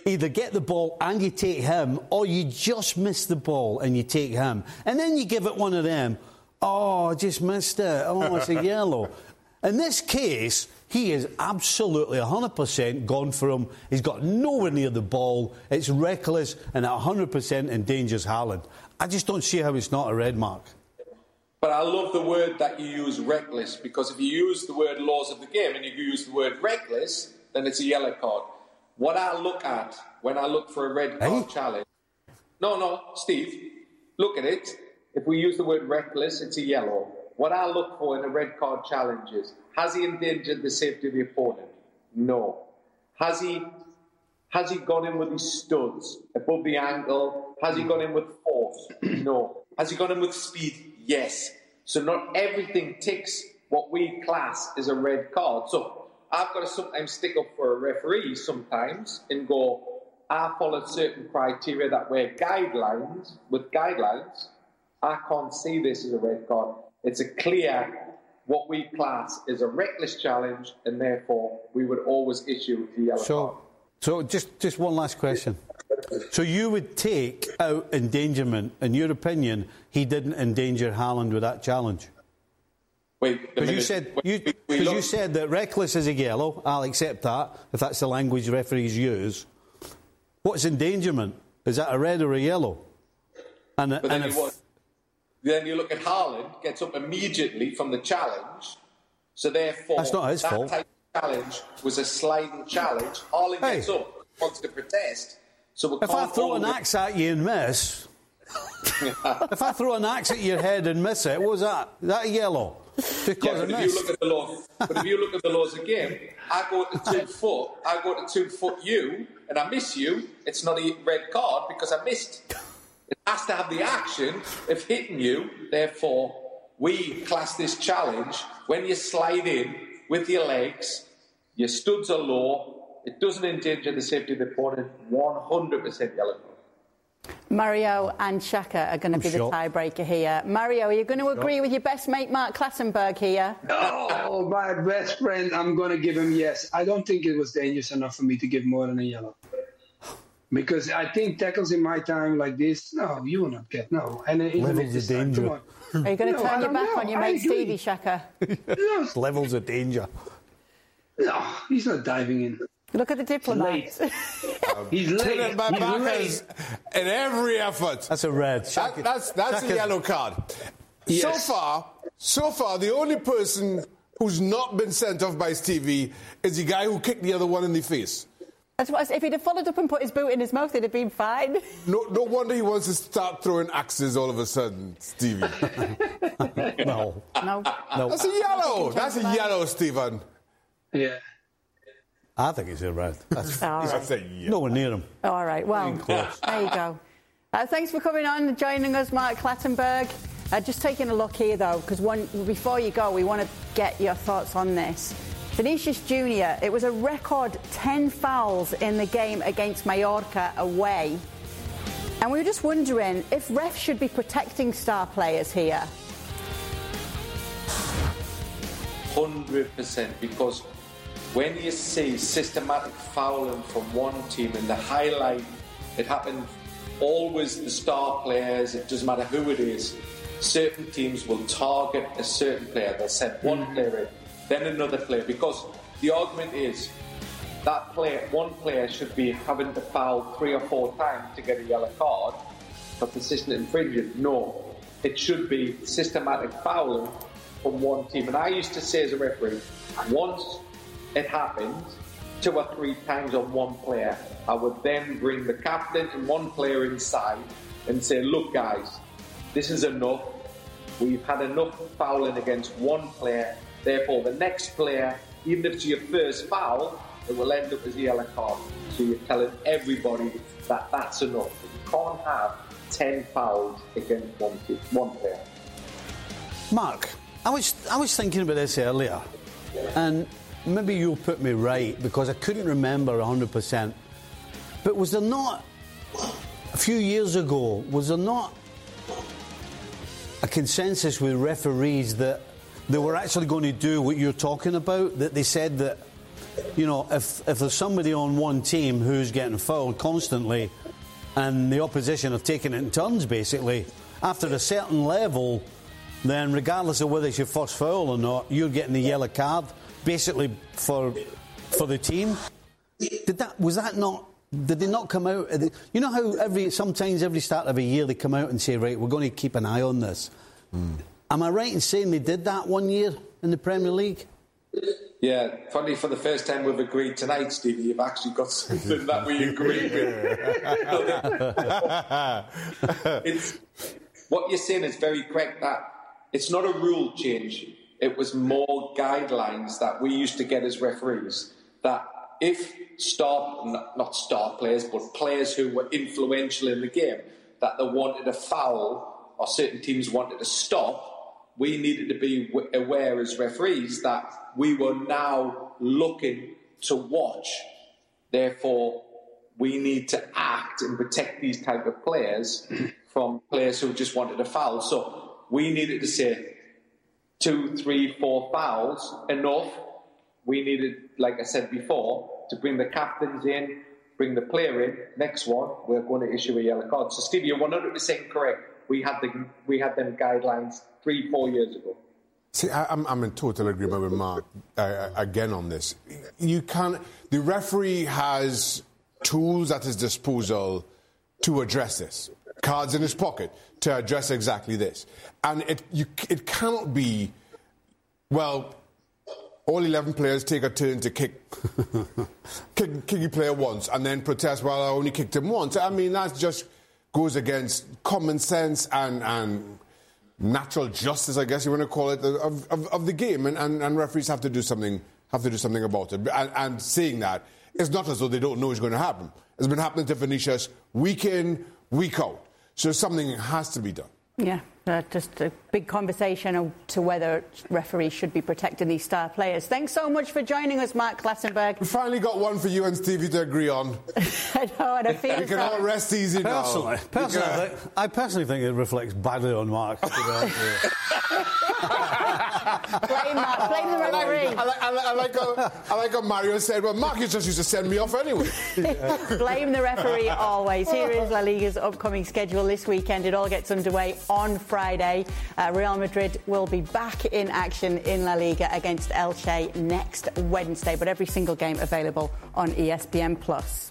either get the ball and you take him, or you just miss the ball and you take him, and then you give it one of them. Oh, I just missed it. Oh, it's a yellow. In this case, he is absolutely 100% gone for him. He's got nowhere near the ball. It's reckless and it 100% endangers Haaland. I just don't see how it's not a red mark. But I love the word that you use, reckless, because if you use the word laws of the game and you use the word reckless, then it's a yellow card. What I look at when I look for a red card Hey? challenge. No, no, Steve, look at it. If we use the word reckless, it's a yellow. what I look for in a red card challenge is has he endangered the safety of the opponent? No. Has he has he gone in with his studs above the ankle? Has he gone in with force? No. Has he gone in with speed? Yes. So not everything ticks what we class as a red card. So I've got to sometimes stick up for a referee sometimes and go, I followed certain criteria that were guidelines. With guidelines, I can't see this as a red card. It's a clear what we class as a reckless challenge, and therefore we would always issue the yellow So, card. so just just one last question. So you would take out endangerment. In your opinion, he didn't endanger Haaland with that challenge. Wait, Because you said you, we- we you said that reckless is a yellow. I'll accept that if that's the language referees use. What's endangerment? Is that a red or a yellow? And, But and then you, then you look at Haaland, gets up immediately from the challenge. So therefore, That's not his that fault. type of challenge was a sliding challenge. Haaland Hey. gets up, wants to protest. So if I throw an axe at you and miss, if I throw an axe at your head and miss it, what was that? Is that yellow? Because Yeah, but if you look at the law, but if you look at the laws again, I go to two foot, I go to two foot you, and I miss you. It's not a red card because I missed. It has to have the action of hitting you. Therefore, we class this challenge when you slide in with your legs, your studs are low. It doesn't endanger the safety of the opponent. One hundred percent yellow card. Mario and Shaka are going to be the tiebreaker here. Mario, are you going to agree with your best mate Mark Clattenburg here? Oh, my best friend, I'm going to give him yes. I don't think it was dangerous enough for me to give more than a yellow. Because I think tackles in my time like this, no, you will not get no. And even Levels of this time, danger. Are you going to No, turn your back know. on your I mate agree. Stevie Shaka? No, Levels of danger. no, he's not diving in. Look at the diplomats. Um, he's late. Kylian He's Mbappe late. in every effort. That's a red. That, Shaka- that's that's a Shaka's- yellow card. Yes. So far, so far, the only person who's not been sent off by Stevie is the guy who kicked the other one in the face. That's what I said. If he'd have followed up and put his boot in his mouth, it'd have been fine. No, no wonder he wants to start throwing axes all of a sudden, Stevie. No. No. No. That's a yellow. That's a yellow, Stephen. Yeah. I think he's a red. That's All right. That's a yellow. nowhere near him. All right. Well, there you go. Uh, thanks for coming on and joining us, Mark Clattenburg. Uh, just taking a look here, though, because before you go, we want to get your thoughts on this. Vinicius Junior, it was a record 10 fouls in the game against Mallorca away. And we were just wondering if refs should be protecting star players here. Hundred percent, because when you see systematic fouling from one team and the highlight, it happens always the star players. It doesn't matter who it is. Certain teams will target a certain player. They'll send one mm-hmm. player in, then another player, because the argument is that player, one player should be having to foul three or four times to get a yellow card for persistent infringement. No, it should be systematic fouling from one team. And I used to say as a referee, once it happened, two or three times on one player, I would then bring the captain and one player inside and say, look guys, this is enough. We've had enough fouling against one player. Therefore, the next player, even if it's your first foul, it will end up as a yellow card. So you're telling everybody that that's enough. You can't have 10 fouls against one, one player. Mark, I was I was thinking about this earlier, and maybe you'll put me right because I couldn't remember 100%. But was there not a few years ago? Was there not a consensus with referees that they were actually going to do what you're talking about? That they said that you know if if there's somebody on one team who's getting fouled constantly, and the opposition have taken it in turns basically, after a certain level then regardless of whether it's your first foul or not, you're getting the yellow card, basically for for the team. Did that was that not? Did they not come out? You know how every sometimes every start of a year they come out and say, right, we're going to keep an eye on this. Hmm. Am I right in saying they did that one year in the Premier League? Yeah, funny for the first time we've agreed tonight, Stevie, you've actually got something that we agree with. it's, what you're saying is very correct that it's not a rule change. It was more guidelines that we used to get as referees that if star, not star players, but players who were influential in the game, that they wanted a foul or certain teams wanted to stop, we needed to be aware as referees that we were now looking to watch. Therefore, we need to act and protect these type of players from players who just wanted a foul. So we needed to say two, three, four fouls enough. We needed, like I said before, to bring the captains in, bring the player in. Next one, we're going to issue a yellow card. So Steve, you're 100% correct. We had the we had them guidelines three, four years ago. See, I, am I'm in total agreement with Mark uh, again on this. You can't. The referee has tools at his disposal to address this. Cards in his pocket to address exactly this, and it you, it cannot be. Well, all 11 players take a turn to kick, kick, kick a player once and then protest, well, I only kicked him once. I mean, that just goes against common sense and, and natural justice, I guess you want to call it, of, of, of the game. And, and, and, referees have to do something, have to do something about it. And, and saying that, it's not as though they don't know it's going to happen. It's been happening to Vinicius week in, week out. So something has to be done. Yeah, uh, just a big conversation to whether referees should be protecting these star players. Thanks so much for joining us, Mark Clattenburg. We finally got one for you and Stevie to agree on. I know, and I feel we can all rest easy personally, now. Personally, I, think, I personally think it reflects badly on Mark. blame, blame the referee. I like, I, like, I, like how, I like how Mario said, well, Mark just used to send me off anyway. blame the referee always. Here is La Liga's upcoming schedule this weekend. It all gets underway on Friday. Uh, Real Madrid will be back in action in La Liga against Elche next Wednesday, but every single game available on ESPN Plus.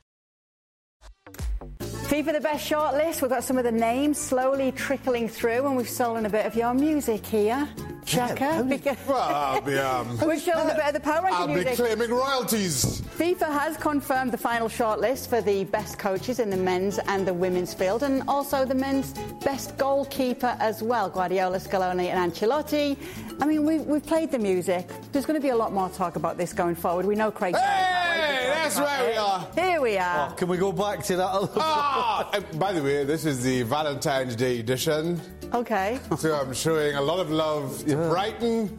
FIFA the best shortlist. We've got some of the names slowly trickling through, and we've stolen a bit of your music here, Shaka. Yeah, well, I'll be, um, we've stolen a bit of the power ranking I'll music. be claiming royalties. FIFA has confirmed the final shortlist for the best coaches in the men's and the women's field, and also the men's best goalkeeper as well. Guardiola, Scaloni, and Ancelotti. I mean, we've, we've played the music. There's going to be a lot more talk about this going forward. We know Craig. Hey, that's where we are. Here we are. Oh, can we go back to that? Ah, by the way, this is the Valentine's Day edition. Okay. So I'm showing a lot of love to Yeah. Brighton,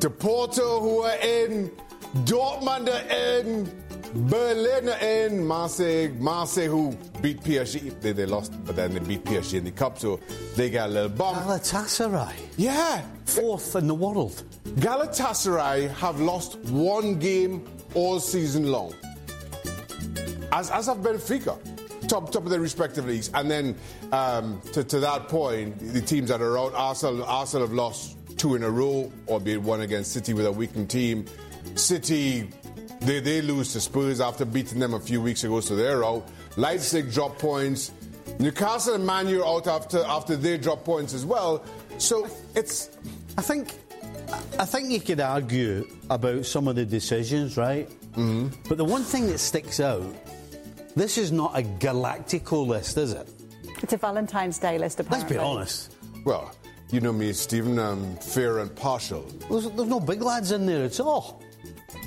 to Porto, who are in, Dortmund are in, Berlin are in, Marseille, Marseille, who beat PSG. They, they lost, but then they beat PSG in the cup, so they got a little bump. Galatasaray, Yeah, fourth in the world. Galatasaray have lost one game all season long. As, as have Benfica, top top of their respective leagues. And then um, to, to that point, the teams that are out, Arsenal, Arsenal have lost two in a row, albeit one against City with a weakened team. City, they, they lose to Spurs after beating them a few weeks ago, so they're out. Leipzig drop points. Newcastle and Man U are out after, after they drop points as well. So it's I think, I think you could argue about some of the decisions, right? Mm-hmm. But the one thing that sticks out, this is not a Galactico list, is it? It's a Valentine's Day list, apparently. Let's be honest. Well, you know me, Stephen. I'm fair and partial. There's, there's no big lads in there at all.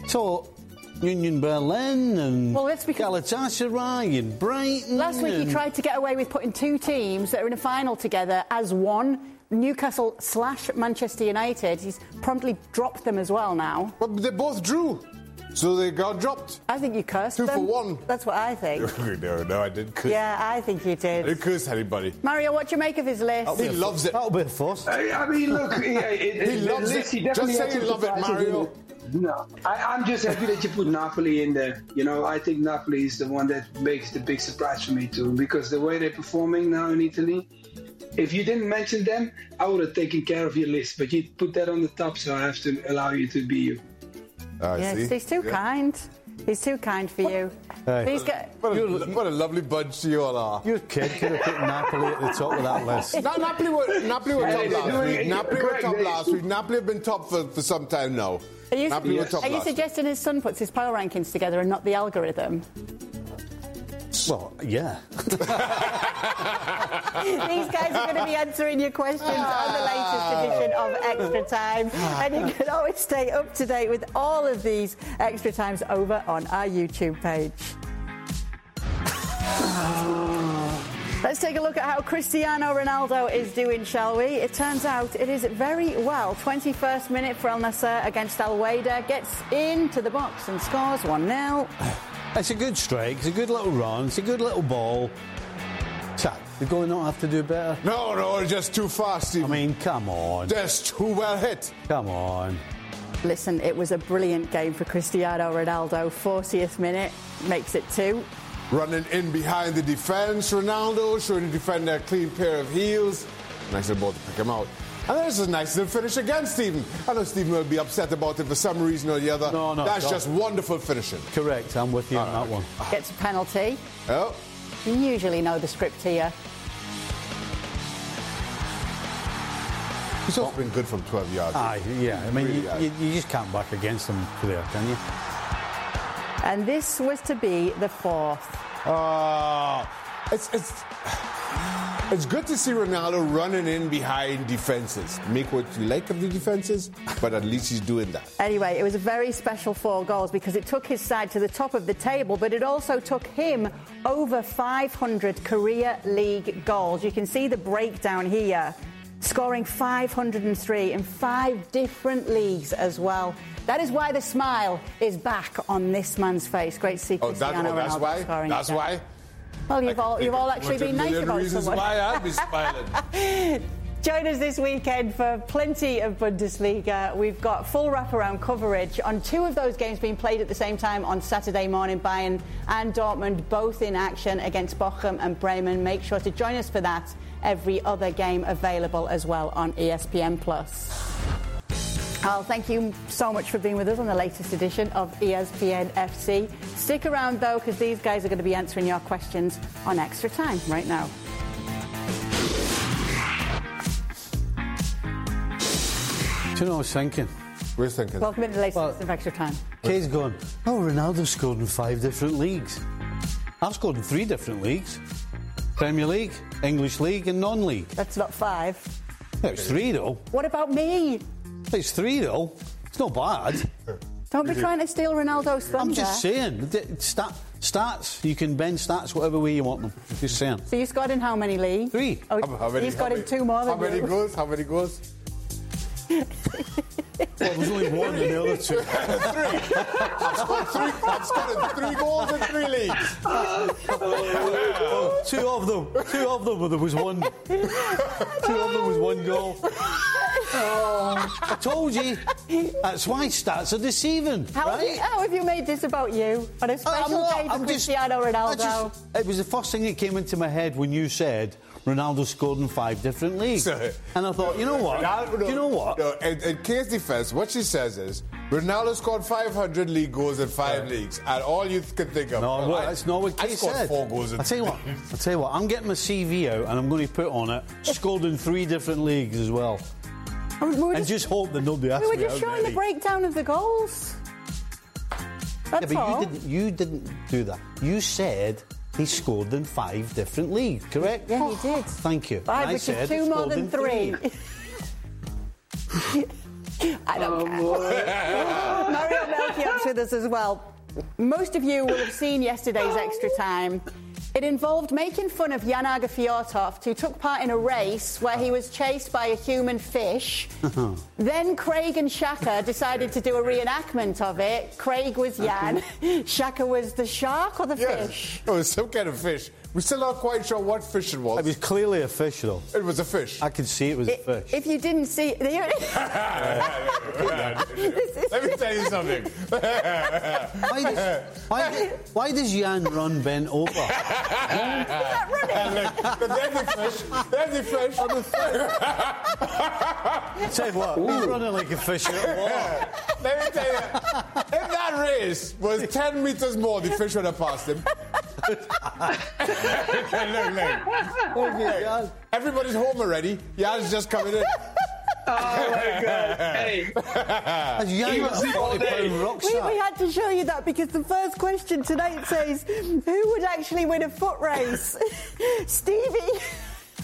So, Union Berlin and Well, let's be- Galatasaray and Brighton. Last week, he tried to get away with putting two teams that are in a final together as one. Newcastle slash Manchester United. He's promptly dropped them as well now. But they both drew, so they got dropped. I think you cursed Two them. for one. That's what I think. no, no, I didn't curse. yeah, I think you I did. didn't curse anybody. Mario, what do you make of his list? He loves it. That'll be a first. I, I mean, look, it, it, He the loves list, it. he definitely Just say you some love it, Mario. No, I, I'm just happy that you put Napoli in there. You know, I think Napoli is the one that makes the big surprise for me too, because the way they're performing now in Italy. If you didn't mention them, I would have taken care of your list. But you put that on the top, so I have to allow you to be you. Yes, see? he's too Yeah. kind. He's too kind for you. Hey. These guys. What a, what a lovely bunch you all are. Your kid could have put Napoli at the top of that list. No, Napoli were, Napoli were top they're last week. Napoli were top they- last week. Napoli have been top for, for some time now. Are you, Napoli were top are you last week. suggesting his son puts his power rankings together and not the algorithm? Well, yeah. These guys are going to be answering your questions on the latest edition of Extra Time. And you can always stay up to date with all of these Extra Times over on our YouTube page. Let's take a look at how Cristiano Ronaldo is doing, shall we? It turns out it is very well. 21st minute for Al Nassr against Al Wehda. Gets into the box and scores 1 0. It's a good strike. It's a good little run. It's a good little ball. Chat, the goalie not have to do better. No, no, it's just too fast, I mean, come on. Just too well hit. Come on. Listen, it was a brilliant game for Cristiano Ronaldo. 40th minute makes it two. Running in behind the defence, Ronaldo showing the defender a clean pair of heels. Nice little ball to pick him out. And there's a nice little finish again, Stephen. I know Stephen will be upset about it for some reason or the other. No, no, That's no. just wonderful finishing. Correct. I'm with you on that one. Gets a penalty. Oh, You usually know the script here. he's also been good from 12 yards. Aye, yeah. I mean, Really you, you, you just can't back against them there, can you? And this was to be the fourth. Uh, it's, it's, it's good to see Ronaldo running in behind defences. Make what you like of the defences, but at least he's doing that. Anyway, it was a very special four goals because it took his side to the top of the table, but it also took him over 500 Career League goals. You can see the breakdown here, scoring 503 in five different leagues as well. That is why the smile is back on this man's face. Great to see Oh, Cristiano oh that's Ronaldo why? scoring That's why? Well, you've all, you've all actually been nice about someone. why I'd be smiling. Join us this weekend for plenty of Bundesliga. We've got full wraparound coverage on two of those games being played at the same time on Saturday morning. Bayern and Dortmund both in action against Bochum and Bremen. Make sure to join us for that. Every other game available as well on ESPN Plus. Al, thank you so much for being with us on the latest edition of ESPN FC. Stick around though, because these guys are going to be answering your questions on extra time right now. Do you know what I was thinking? We're thinking. Welcome to the latest Well- edition of extra time. Kay's going, oh, Ronaldo scored in five different leagues. I've scored in three different leagues Premier League, English League, and non league. That's not five. It's three, though. What about me? It's three, though. It's not bad. Don't be trying to steal Ronaldo's thunder. I'm just saying. the- Stat, stats, you can bend stats whatever way you want them. Just saying. So you scored in how many leagues? Three. Oh, How- how many- he's how got in many- two more than How many you. goals? How many goals? Well, there's only one in the other two. I've scored three. I've scored three goals in three leagues. Oh, two of them. Two of them. But there was one. Two of them was one goal. I told you. That's why stats are deceiving, How, have you, how have you made this about you on a uh, I'm special not- day for I'm Cristiano I Ronaldo? just- it was the first thing that came into my head when you said Ronaldo scored in five different leagues, Sorry. and I thought, you know what? Ronaldo- you know what? No, in, in Kay's defense, what she says is Ronaldo scored 500 league goals in five leagues, and all you can think of. No, well, well, I- that's not what I scored said. four goals in I tell you what. I tell you what. I'm getting my CV out, and I'm going to put on it scored in three different leagues as well, We were and just hope that nobody asks we were just how showing the breakdown of the goals. Yeah, That's but all. you didn't. You didn't do that. You said he scored in five different leagues. Correct? Yeah, he did. Oh, thank you. Five, I which said is two more than in three. I don't oh, care. Mario Melchiot's with us as well. Most of you will have seen yesterday's extra time. It involved making fun of Jan Åge Fjørtoft, who took part in a race where he was chased by a human fish. Uh-huh. then Craig and Shaka decided to do a reenactment of it. Craig was Jan, Shaka was the shark or the fish. It was some kind of fish. We're still not quite sure what fish it was. It was clearly a fish, though. It was a fish. I could see it was a fish. If you didn't see, Let me tell you something. why, does, why, why does Jan run bent over? And look, there's the fish. There's the fish. On the Tell you what, he's running like a fish out of water. Let me tell you, if that race was 10 meters more, the fish would have passed him. look, look. Hey, everybody's home already. Jan's just coming in. Oh my God! Hey, He was the all day. we, we had to show you that because the first question tonight says, "Who would actually win a foot race?" Stevie.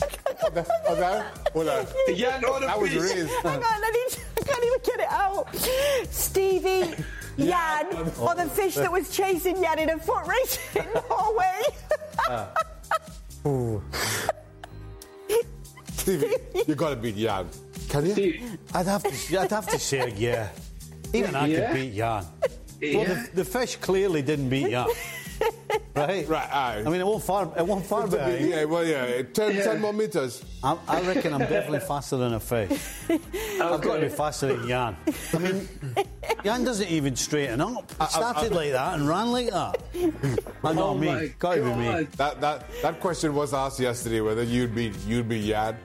Oh, that, oh, that, hold on. Jan or That was raised. Hang on, I, need, I can't even get it out. Stevie, Jan, or the fish that was chasing Jan in a foot race in Norway. Ah. Stevie, you gotta beat Jan. Can you? Steve, I'd have to, I'd have to say, yeah. Even I could beat Jan. Well, the, the fish clearly didn't beat Jan. Right? Right, aye. I mean, it won't far, it won't far behind. Yeah, well, yeah, 10, 10 more meters. I, I reckon I'm definitely faster than a fish. I've got to be faster than Jan. I mean, Jan doesn't even straighten up. He started like that and ran like that. I know Oh me. my Got to be me. That, that, that question was asked yesterday whether you'd be you'd beat Jan.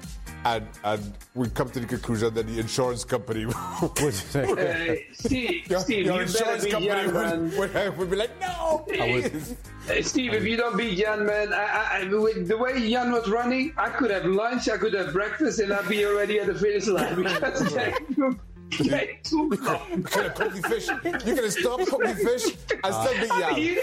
And, and we come to the conclusion that the insurance company would, uh, Steve, your, Steve, your you insurance company man. would, would, would be like, no, please. Steve, if you don't beat Jan, man, I, I, I, with the way Jan was running, I could have lunch, I could have breakfast, and I'd be already at the finish line because that took way too long. You could have cooked the fish. You could have stopped cooking the fish and still beat I mean,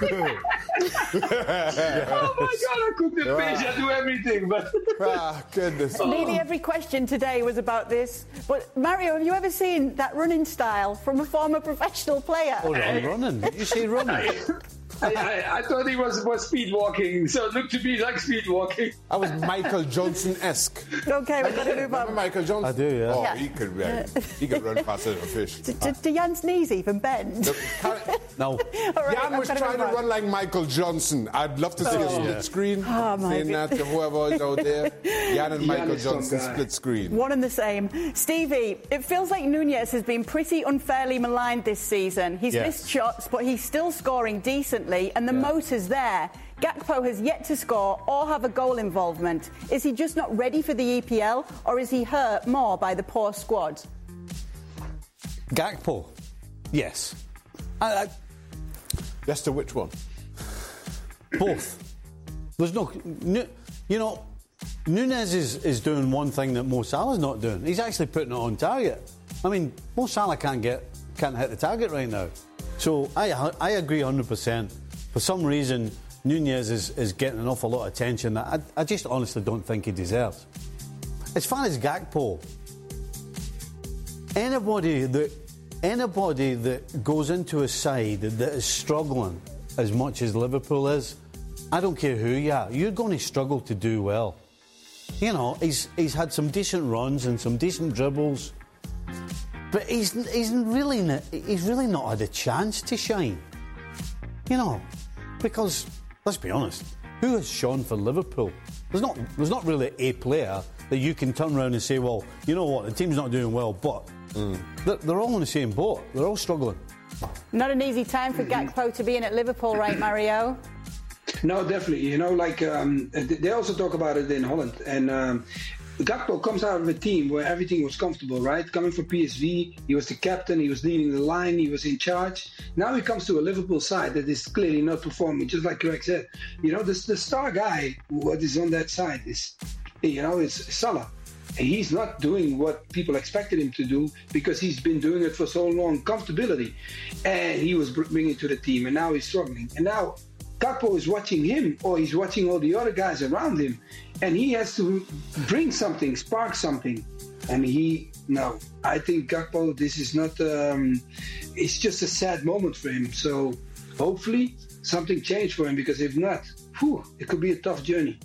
Jan. oh my god, I cook the fish, I do everything, but ah, goodness. Nearly every question today was about this. But Mario, have you ever seen that running style from a former professional player? Oh, I'm running. Did you say running? I, I, I thought he was, was speed walking, so it looked to me like speed walking. That was Michael Johnson esque. Okay, we've got to move on. Michael Johnson? I do, yeah. Oh, Yeah. he could run. He could run faster than a fish. Do, do, do Jan's knees even bend? No. All right, Jan was trying to on. run like Michael Johnson. I'd love to see a oh. split screen. Oh, saying that to whoever is out there. Jan and Jan Michael Johnson split screen. One and the same. Stevie, it feels like Nunez has been pretty unfairly maligned this season. He's Yes. missed shots, but he's still scoring decently, and the motor's there. Gakpo has yet to score or have a goal involvement. Is he just not ready for the EPL, or is he hurt more by the poor squad? Gakpo. Yes. I, I, Yes, to which one? both. There's no. Nu- You know, Nunez is, is doing one thing that Mo Salah's not doing. He's actually putting it on target. I mean, Mo Salah can't get can't hit the target right now. So I I agree 100%. For some reason, Nunez is, is getting an awful lot of attention that I, I just honestly don't think he deserves. As far as Gakpo, anybody that anybody that goes into a side that is struggling as much as Liverpool is, I don't care who you are, you're going to struggle to do well. You know, he's he's had some decent runs and some decent dribbles, but he's he's really not, he's really not had a chance to shine. You know, because let's be honest, who has shone for Liverpool? There's not there's not really a player that you can turn around and say, well, you know what, the team's not doing well, but they're, they're all in the same boat. They're all struggling. Not an easy time for Gakpo to be in at Liverpool, right, Mario? No, definitely. You know, like um, they also talk about it in Holland. And um, Gakpo comes out of a team where everything was comfortable, right? Coming from PSV, he was the captain, he was leading the line, he was in charge. Now he comes to a Liverpool side that is clearly not performing, just like Craig said. You know, the, the star guy, what is on that side is, you know, it's Salah. And he's not doing what people expected him to do because he's been doing it for so long, comfortability. And he was bringing to the team, and now he's struggling. And now Gakpo is watching him, or he's watching all the other guys around him, and he has to bring something, spark something. And he, no, I think Gakpo, this is not, um, it's just a sad moment for him. So hopefully something changed for him because if not, whew, it could be a tough journey.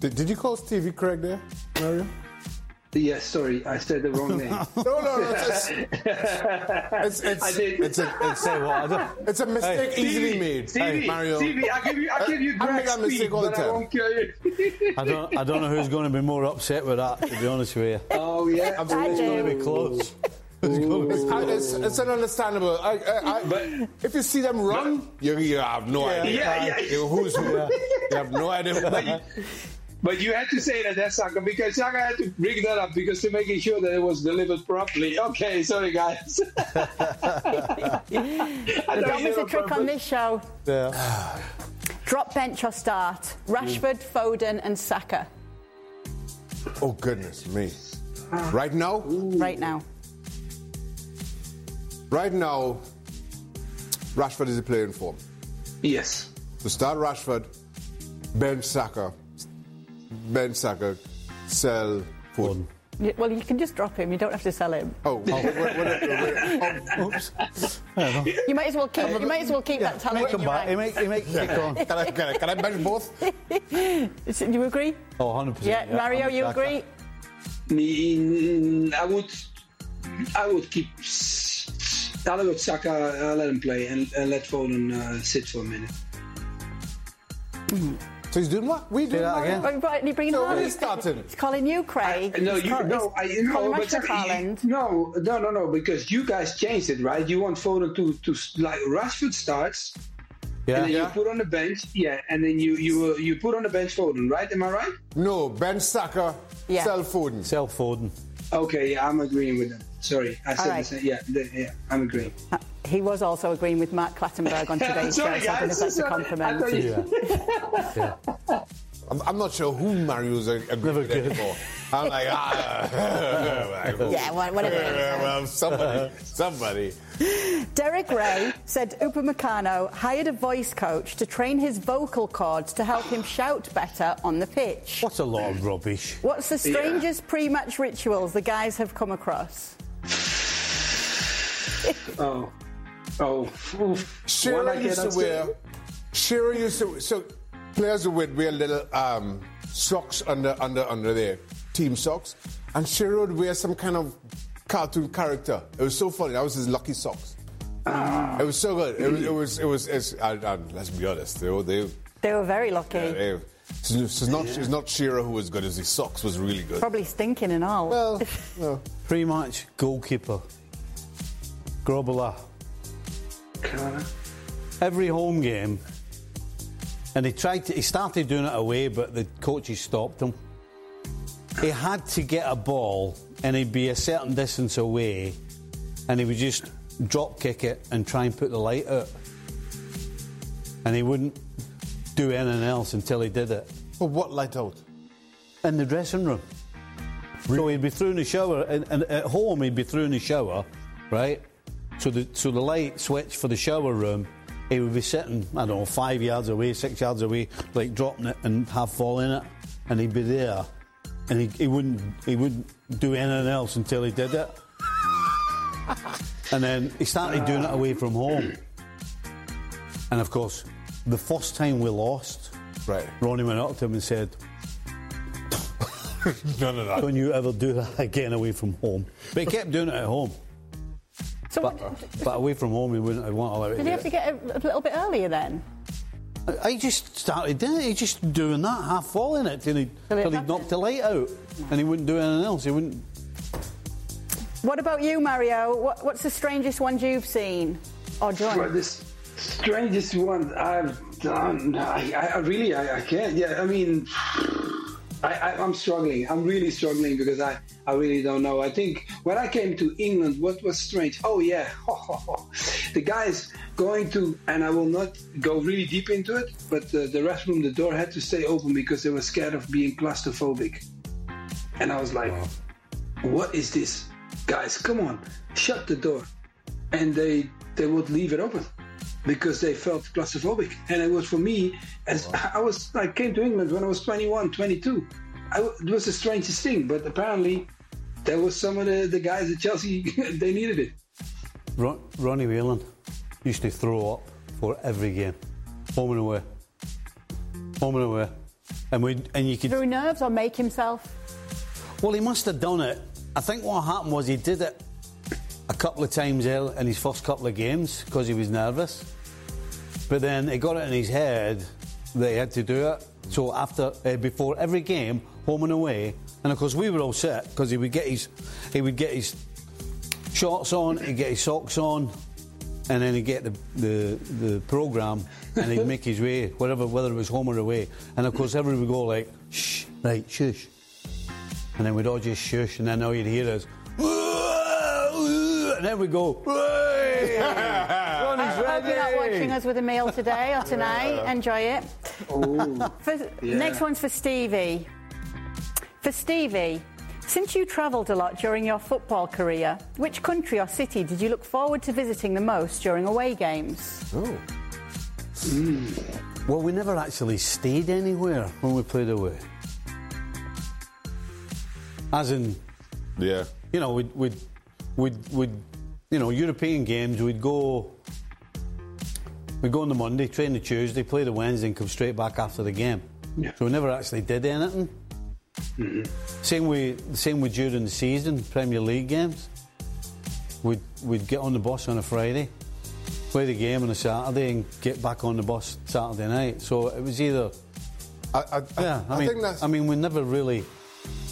Did, did you call Stevie Craig there, Mario? Yes, sorry, I said the wrong name. no, no, no. It's, it's, it's, I did. it's, a, it's, Say what? I it's a mistake Stevie, easily made. Stevie, Mario. Stevie, I give you, I uh, give you I make that mistake speed, all the but I time. won't kill you. I don't. I don't know who's going to be more upset with that. To be honest with you, oh yeah, it's going to be close. It's going It's, it's, it's an understandable. I, I, I, But- if you see them run, you, you have no idea. Yeah, yeah. You- Who's who? You have no idea. But you had to say that, that's Saka, because Saka had to bring that up because to making sure that it was delivered properly. Okay, sorry guys. I The thought is a trick on this show. Yeah. Drop bench or start. Rashford, Foden, and Saka. oh goodness me! Ah. Right now, Right now. right now, Rashford is a playing form. Yes. To start Rashford, bench Saka, Ben Saka, sell Foden. Y- Well, you can just drop him. You don't have to sell him. Oh, oh, wait, wait, wait, wait, oh, Oops. You might as well keep. You might as well keep that talent in Come back. He ranks. might. He might kick on. can, I, can, I, can I bench both? Do you agree? Oh, 100 percent. Yeah, Mario, you agree? Mm, I would, I would keep. I would Saka uh, let him play and, and let Foden uh, sit for a minute. So he's doing what? We Say doing that what? again. Right, right, you bringing So Haaland? when? It's calling you, Craig. No, It's you call- no, I it's no, calling but Rashford no, no, no, no, because you guys changed it, right? You want Foden to to like Rashford starts, Yeah. and then you put on the bench, yeah, and then you you uh, you put on the bench Foden, right? Am I right? No, Ben Saka, Yeah. sell Foden. Sell Foden. Okay, yeah, I'm agreeing with them. Sorry, I said right. the same. Yeah, the, yeah, I'm agreeing. Uh, He was also agreeing with Mark Clattenburg on today's show, Sorry, so I don't know if that's a Sorry. I compliment. thought you- Yeah. I'm, I'm not sure who Mario's a- agreed with anymore. I'm like, ah. Yeah, whatever it is. well, somebody, somebody. Derek Ray said Upamecano hired a voice coach to train his vocal cords to help him shout better on the pitch. What a lot of rubbish? What's the strangest pre-match rituals the guys have come across? Oh, oh, oof. One I used to wear. say. Shearer used to. So players would wear little um, socks under under under their team socks, and Shearer would wear some kind of cartoon character. It was so funny. That was his lucky socks. It was so good. It was. It was. It was. It's, I, I, let's be honest. They were. They. They were very lucky. they it's, it's not. It's not Shearer who was good. As his socks was really good. Probably stinking and all. Well, no. Pre-match goalkeeper. Grobbelaar. Every home game, and he tried to. He started doing it away, but the coaches stopped him. He had to get a ball, and he'd be a certain distance away, and he would just drop kick it and try and put the light out. And he wouldn't do anything else until he did it But what light out? in the dressing room. So he'd be through in the shower, and, and at home he'd be through in the shower, right? So the so the light switch for the shower room, he would be sitting, I don't know, five yards away, six yards away, like dropping it and half falling it, and he'd be there, and he, he wouldn't he wouldn't do anything else until he did it, and then he started doing it away from home, and of course, the first time we lost, Right. Ronnie went up to him and said. None of that. Don't you ever do that again away from home? But he kept doing it at home. So But, what, but away from home, he wouldn't have want to allow it. did he have to get a, a little bit earlier then? I I just started doing it. He just doing that, half falling it till he, Till he happened. knocked the light out, and he wouldn't do anything else. He wouldn't. What about you, Mario? What, what's the strangest ones you've seen or done? Well, this strangest one I've done. I, I really, I, I can't. Yeah, I mean, I, I, I'm struggling. I'm really struggling because I, I really don't know. I think when I came to England, what was strange? Oh yeah, the guys going to, and I will not go really deep into it, but the, the restroom, the door had to stay open because they were scared of being claustrophobic, and I was like, what is this, guys? Come on, shut the door, and they they would leave it open because they felt claustrophobic. And it was for me, as I was, I came to England when I was 21, 22. I, it was the strangest thing, but apparently there was some of the, the guys at Chelsea, they needed it. Ron, Ronnie Whelan used to throw up for every game, home and away. home and away, and we and you could. Through nerves or make himself? Well, he must have done it. I think what happened was he did it a couple of times in his first couple of games because he was nervous. But then he got it in his head that he had to do it. So after, uh, before every game, home and away, and of course we were all set because he would get his, he would get his shorts on, he'd get his socks on, and then he'd get the the, the program, and he'd make his way wherever, whether it was home or away. And of course everybody would go like, shh, right, shush, and then we'd all just shush, and then all you'd hear is, and then we go, "Hey, Ronnie's I hope you're not watching us with a meal today or tonight. Enjoy it. For- yeah. Next one's for Stevie. For Stevie, since you travelled a lot during your football career, which country or city did you look forward to visiting the most during away games? Oh. Well, we never actually stayed anywhere when we played away. As in, yeah, you know, we'd, we'd, we'd, we'd, you know, European games, we'd go, we'd go on the Monday, train the Tuesday, play the Wednesday, and come straight back after the game. So we never actually did anything. Mm-hmm. Same with, same with during the season, Premier League games. We'd, we'd get on the bus on a Friday, play the game on a Saturday, and get back on the bus Saturday night. So it was either. I, I, yeah, I, I mean, think that's- I mean, we never really,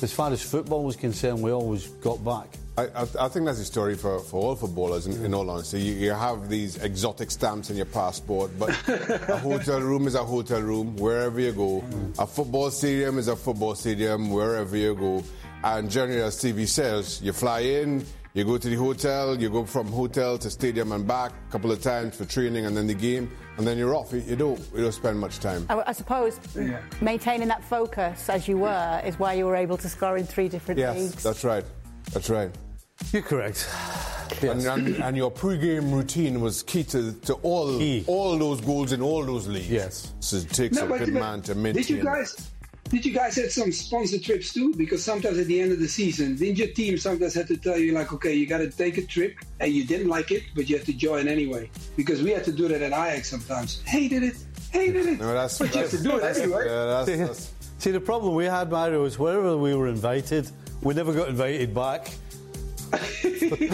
as far as football was concerned, we always got back. I, I, I think that's a story for, for all footballers, in, in all honesty. You, you have these exotic stamps in your passport, but a hotel room is a hotel room wherever you go. A football stadium is a football stadium wherever you go. And generally, as Stevie says, you fly in, you go to the hotel, you go from hotel to stadium and back a couple of times for training and then the game, and then you're off. You, you don't, you don't spend much time. I, I suppose maintaining that focus as you were is why you were able to score in three different Yes, leagues. that's right. That's right. You're correct. And, and, and your pre-game routine was key to, to all all those goals in all those leagues. Yes. So it takes No, a good but man to maintain. Did you guys? Did you guys have some sponsor trips too? Because sometimes at the end of the season, didn't your team sometimes had to tell you like, okay, you got to take a trip, and you didn't like it, but you have to join anyway? Because we had to do that at Ajax sometimes. Hated it, hated it. No, that's- but you have to do it that's- anyway. see, see, the problem we had, Mario, is wherever we were invited, we never got invited back.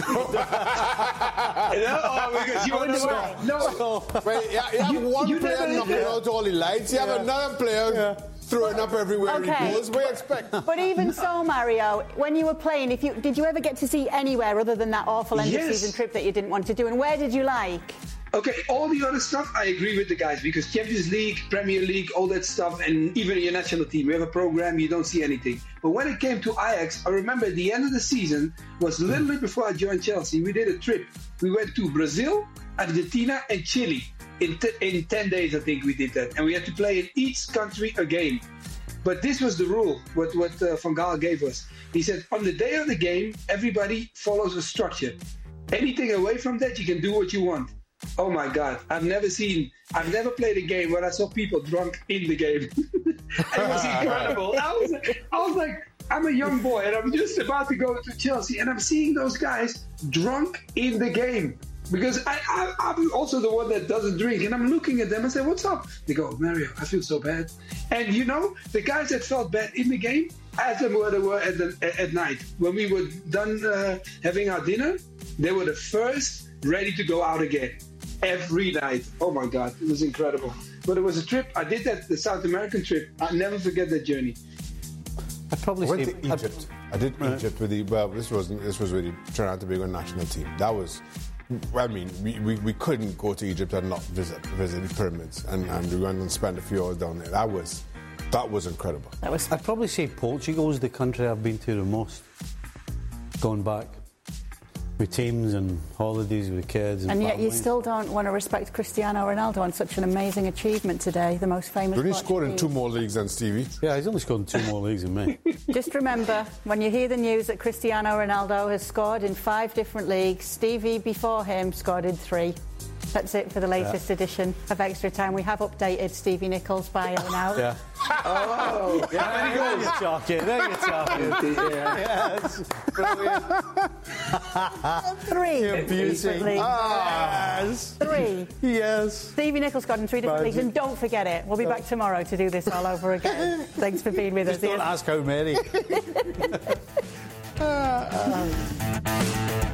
no, because you I were the know. one. No, Well, you, you have You- one you player never did knocking that. out all the lights. You have another player throwing up everywhere Okay. he goes. What do you expect? But even so, Mario, when you were playing, if you did you ever get to see anywhere other than that awful end Yes. of season trip that you didn't want to do? And where did you like? Okay, all the other stuff, I agree with the guys because Champions League, Premier League, all that stuff, and even your national team, you have a program, you don't see anything. But when it came to Ajax, I remember at the end of the season was literally before I joined Chelsea. We did a trip. We went to Brazil, Argentina, and Chile in t- in ten days. I think we did that, and we had to play in each country a game. But this was the rule, what, what uh, Van Gaal gave us. He said, on the day of the game, everybody follows a structure. Anything away from that, you can do what you want. Oh my God, I've never seen, I've never played a game where I saw people drunk in the game. it was incredible. I was, I was like, I'm a young boy and I'm just about to go to Chelsea and I'm seeing those guys drunk in the game. Because I, I, I'm also the one that doesn't drink, and I'm looking at them and say, "What's up?" They go, "Mario, I feel so bad." And you know, the guys that felt bad in the game, ask them where they were at, the, at night when we were done uh, having our dinner. They were the first ready to go out again every night. Oh my God, it was incredible. But it was a trip. I did that the South American trip. I'll never forget that journey. I probably I went to Egypt. I did uh-huh. Egypt with the well. This wasn't. This was really turned out to be a national team. That was. I mean, we, we, we couldn't go to Egypt and not visit visit the pyramids, and, and we went and spent a few hours down there. That was that was incredible. That was. I'd probably say Portugal is the country I've been to the most. Going back with teams and holidays with kids, and, And yet you still don't want to respect Cristiano Ronaldo on such an amazing achievement today, the most famous. He only scored in two more leagues than Stevie. Yeah, he's only scored in two more leagues than me. Just remember, when you hear the news that Cristiano Ronaldo has scored in five different leagues, Stevie before him scored in three. That's it for the latest Yeah. edition of Extra Time. We have updated Stevie Nicol's bio now. Yeah. Oh, yeah, there you're talking. There you're talking. Yes. Brilliant. Three. You're beauty. different. Ah. Yes. Three. Yes. Stevie Nichols got in three different Magic. leagues, and don't forget it. We'll be back tomorrow to do this all over again. Thanks for being with us. Don't ask how many. Ah, ah.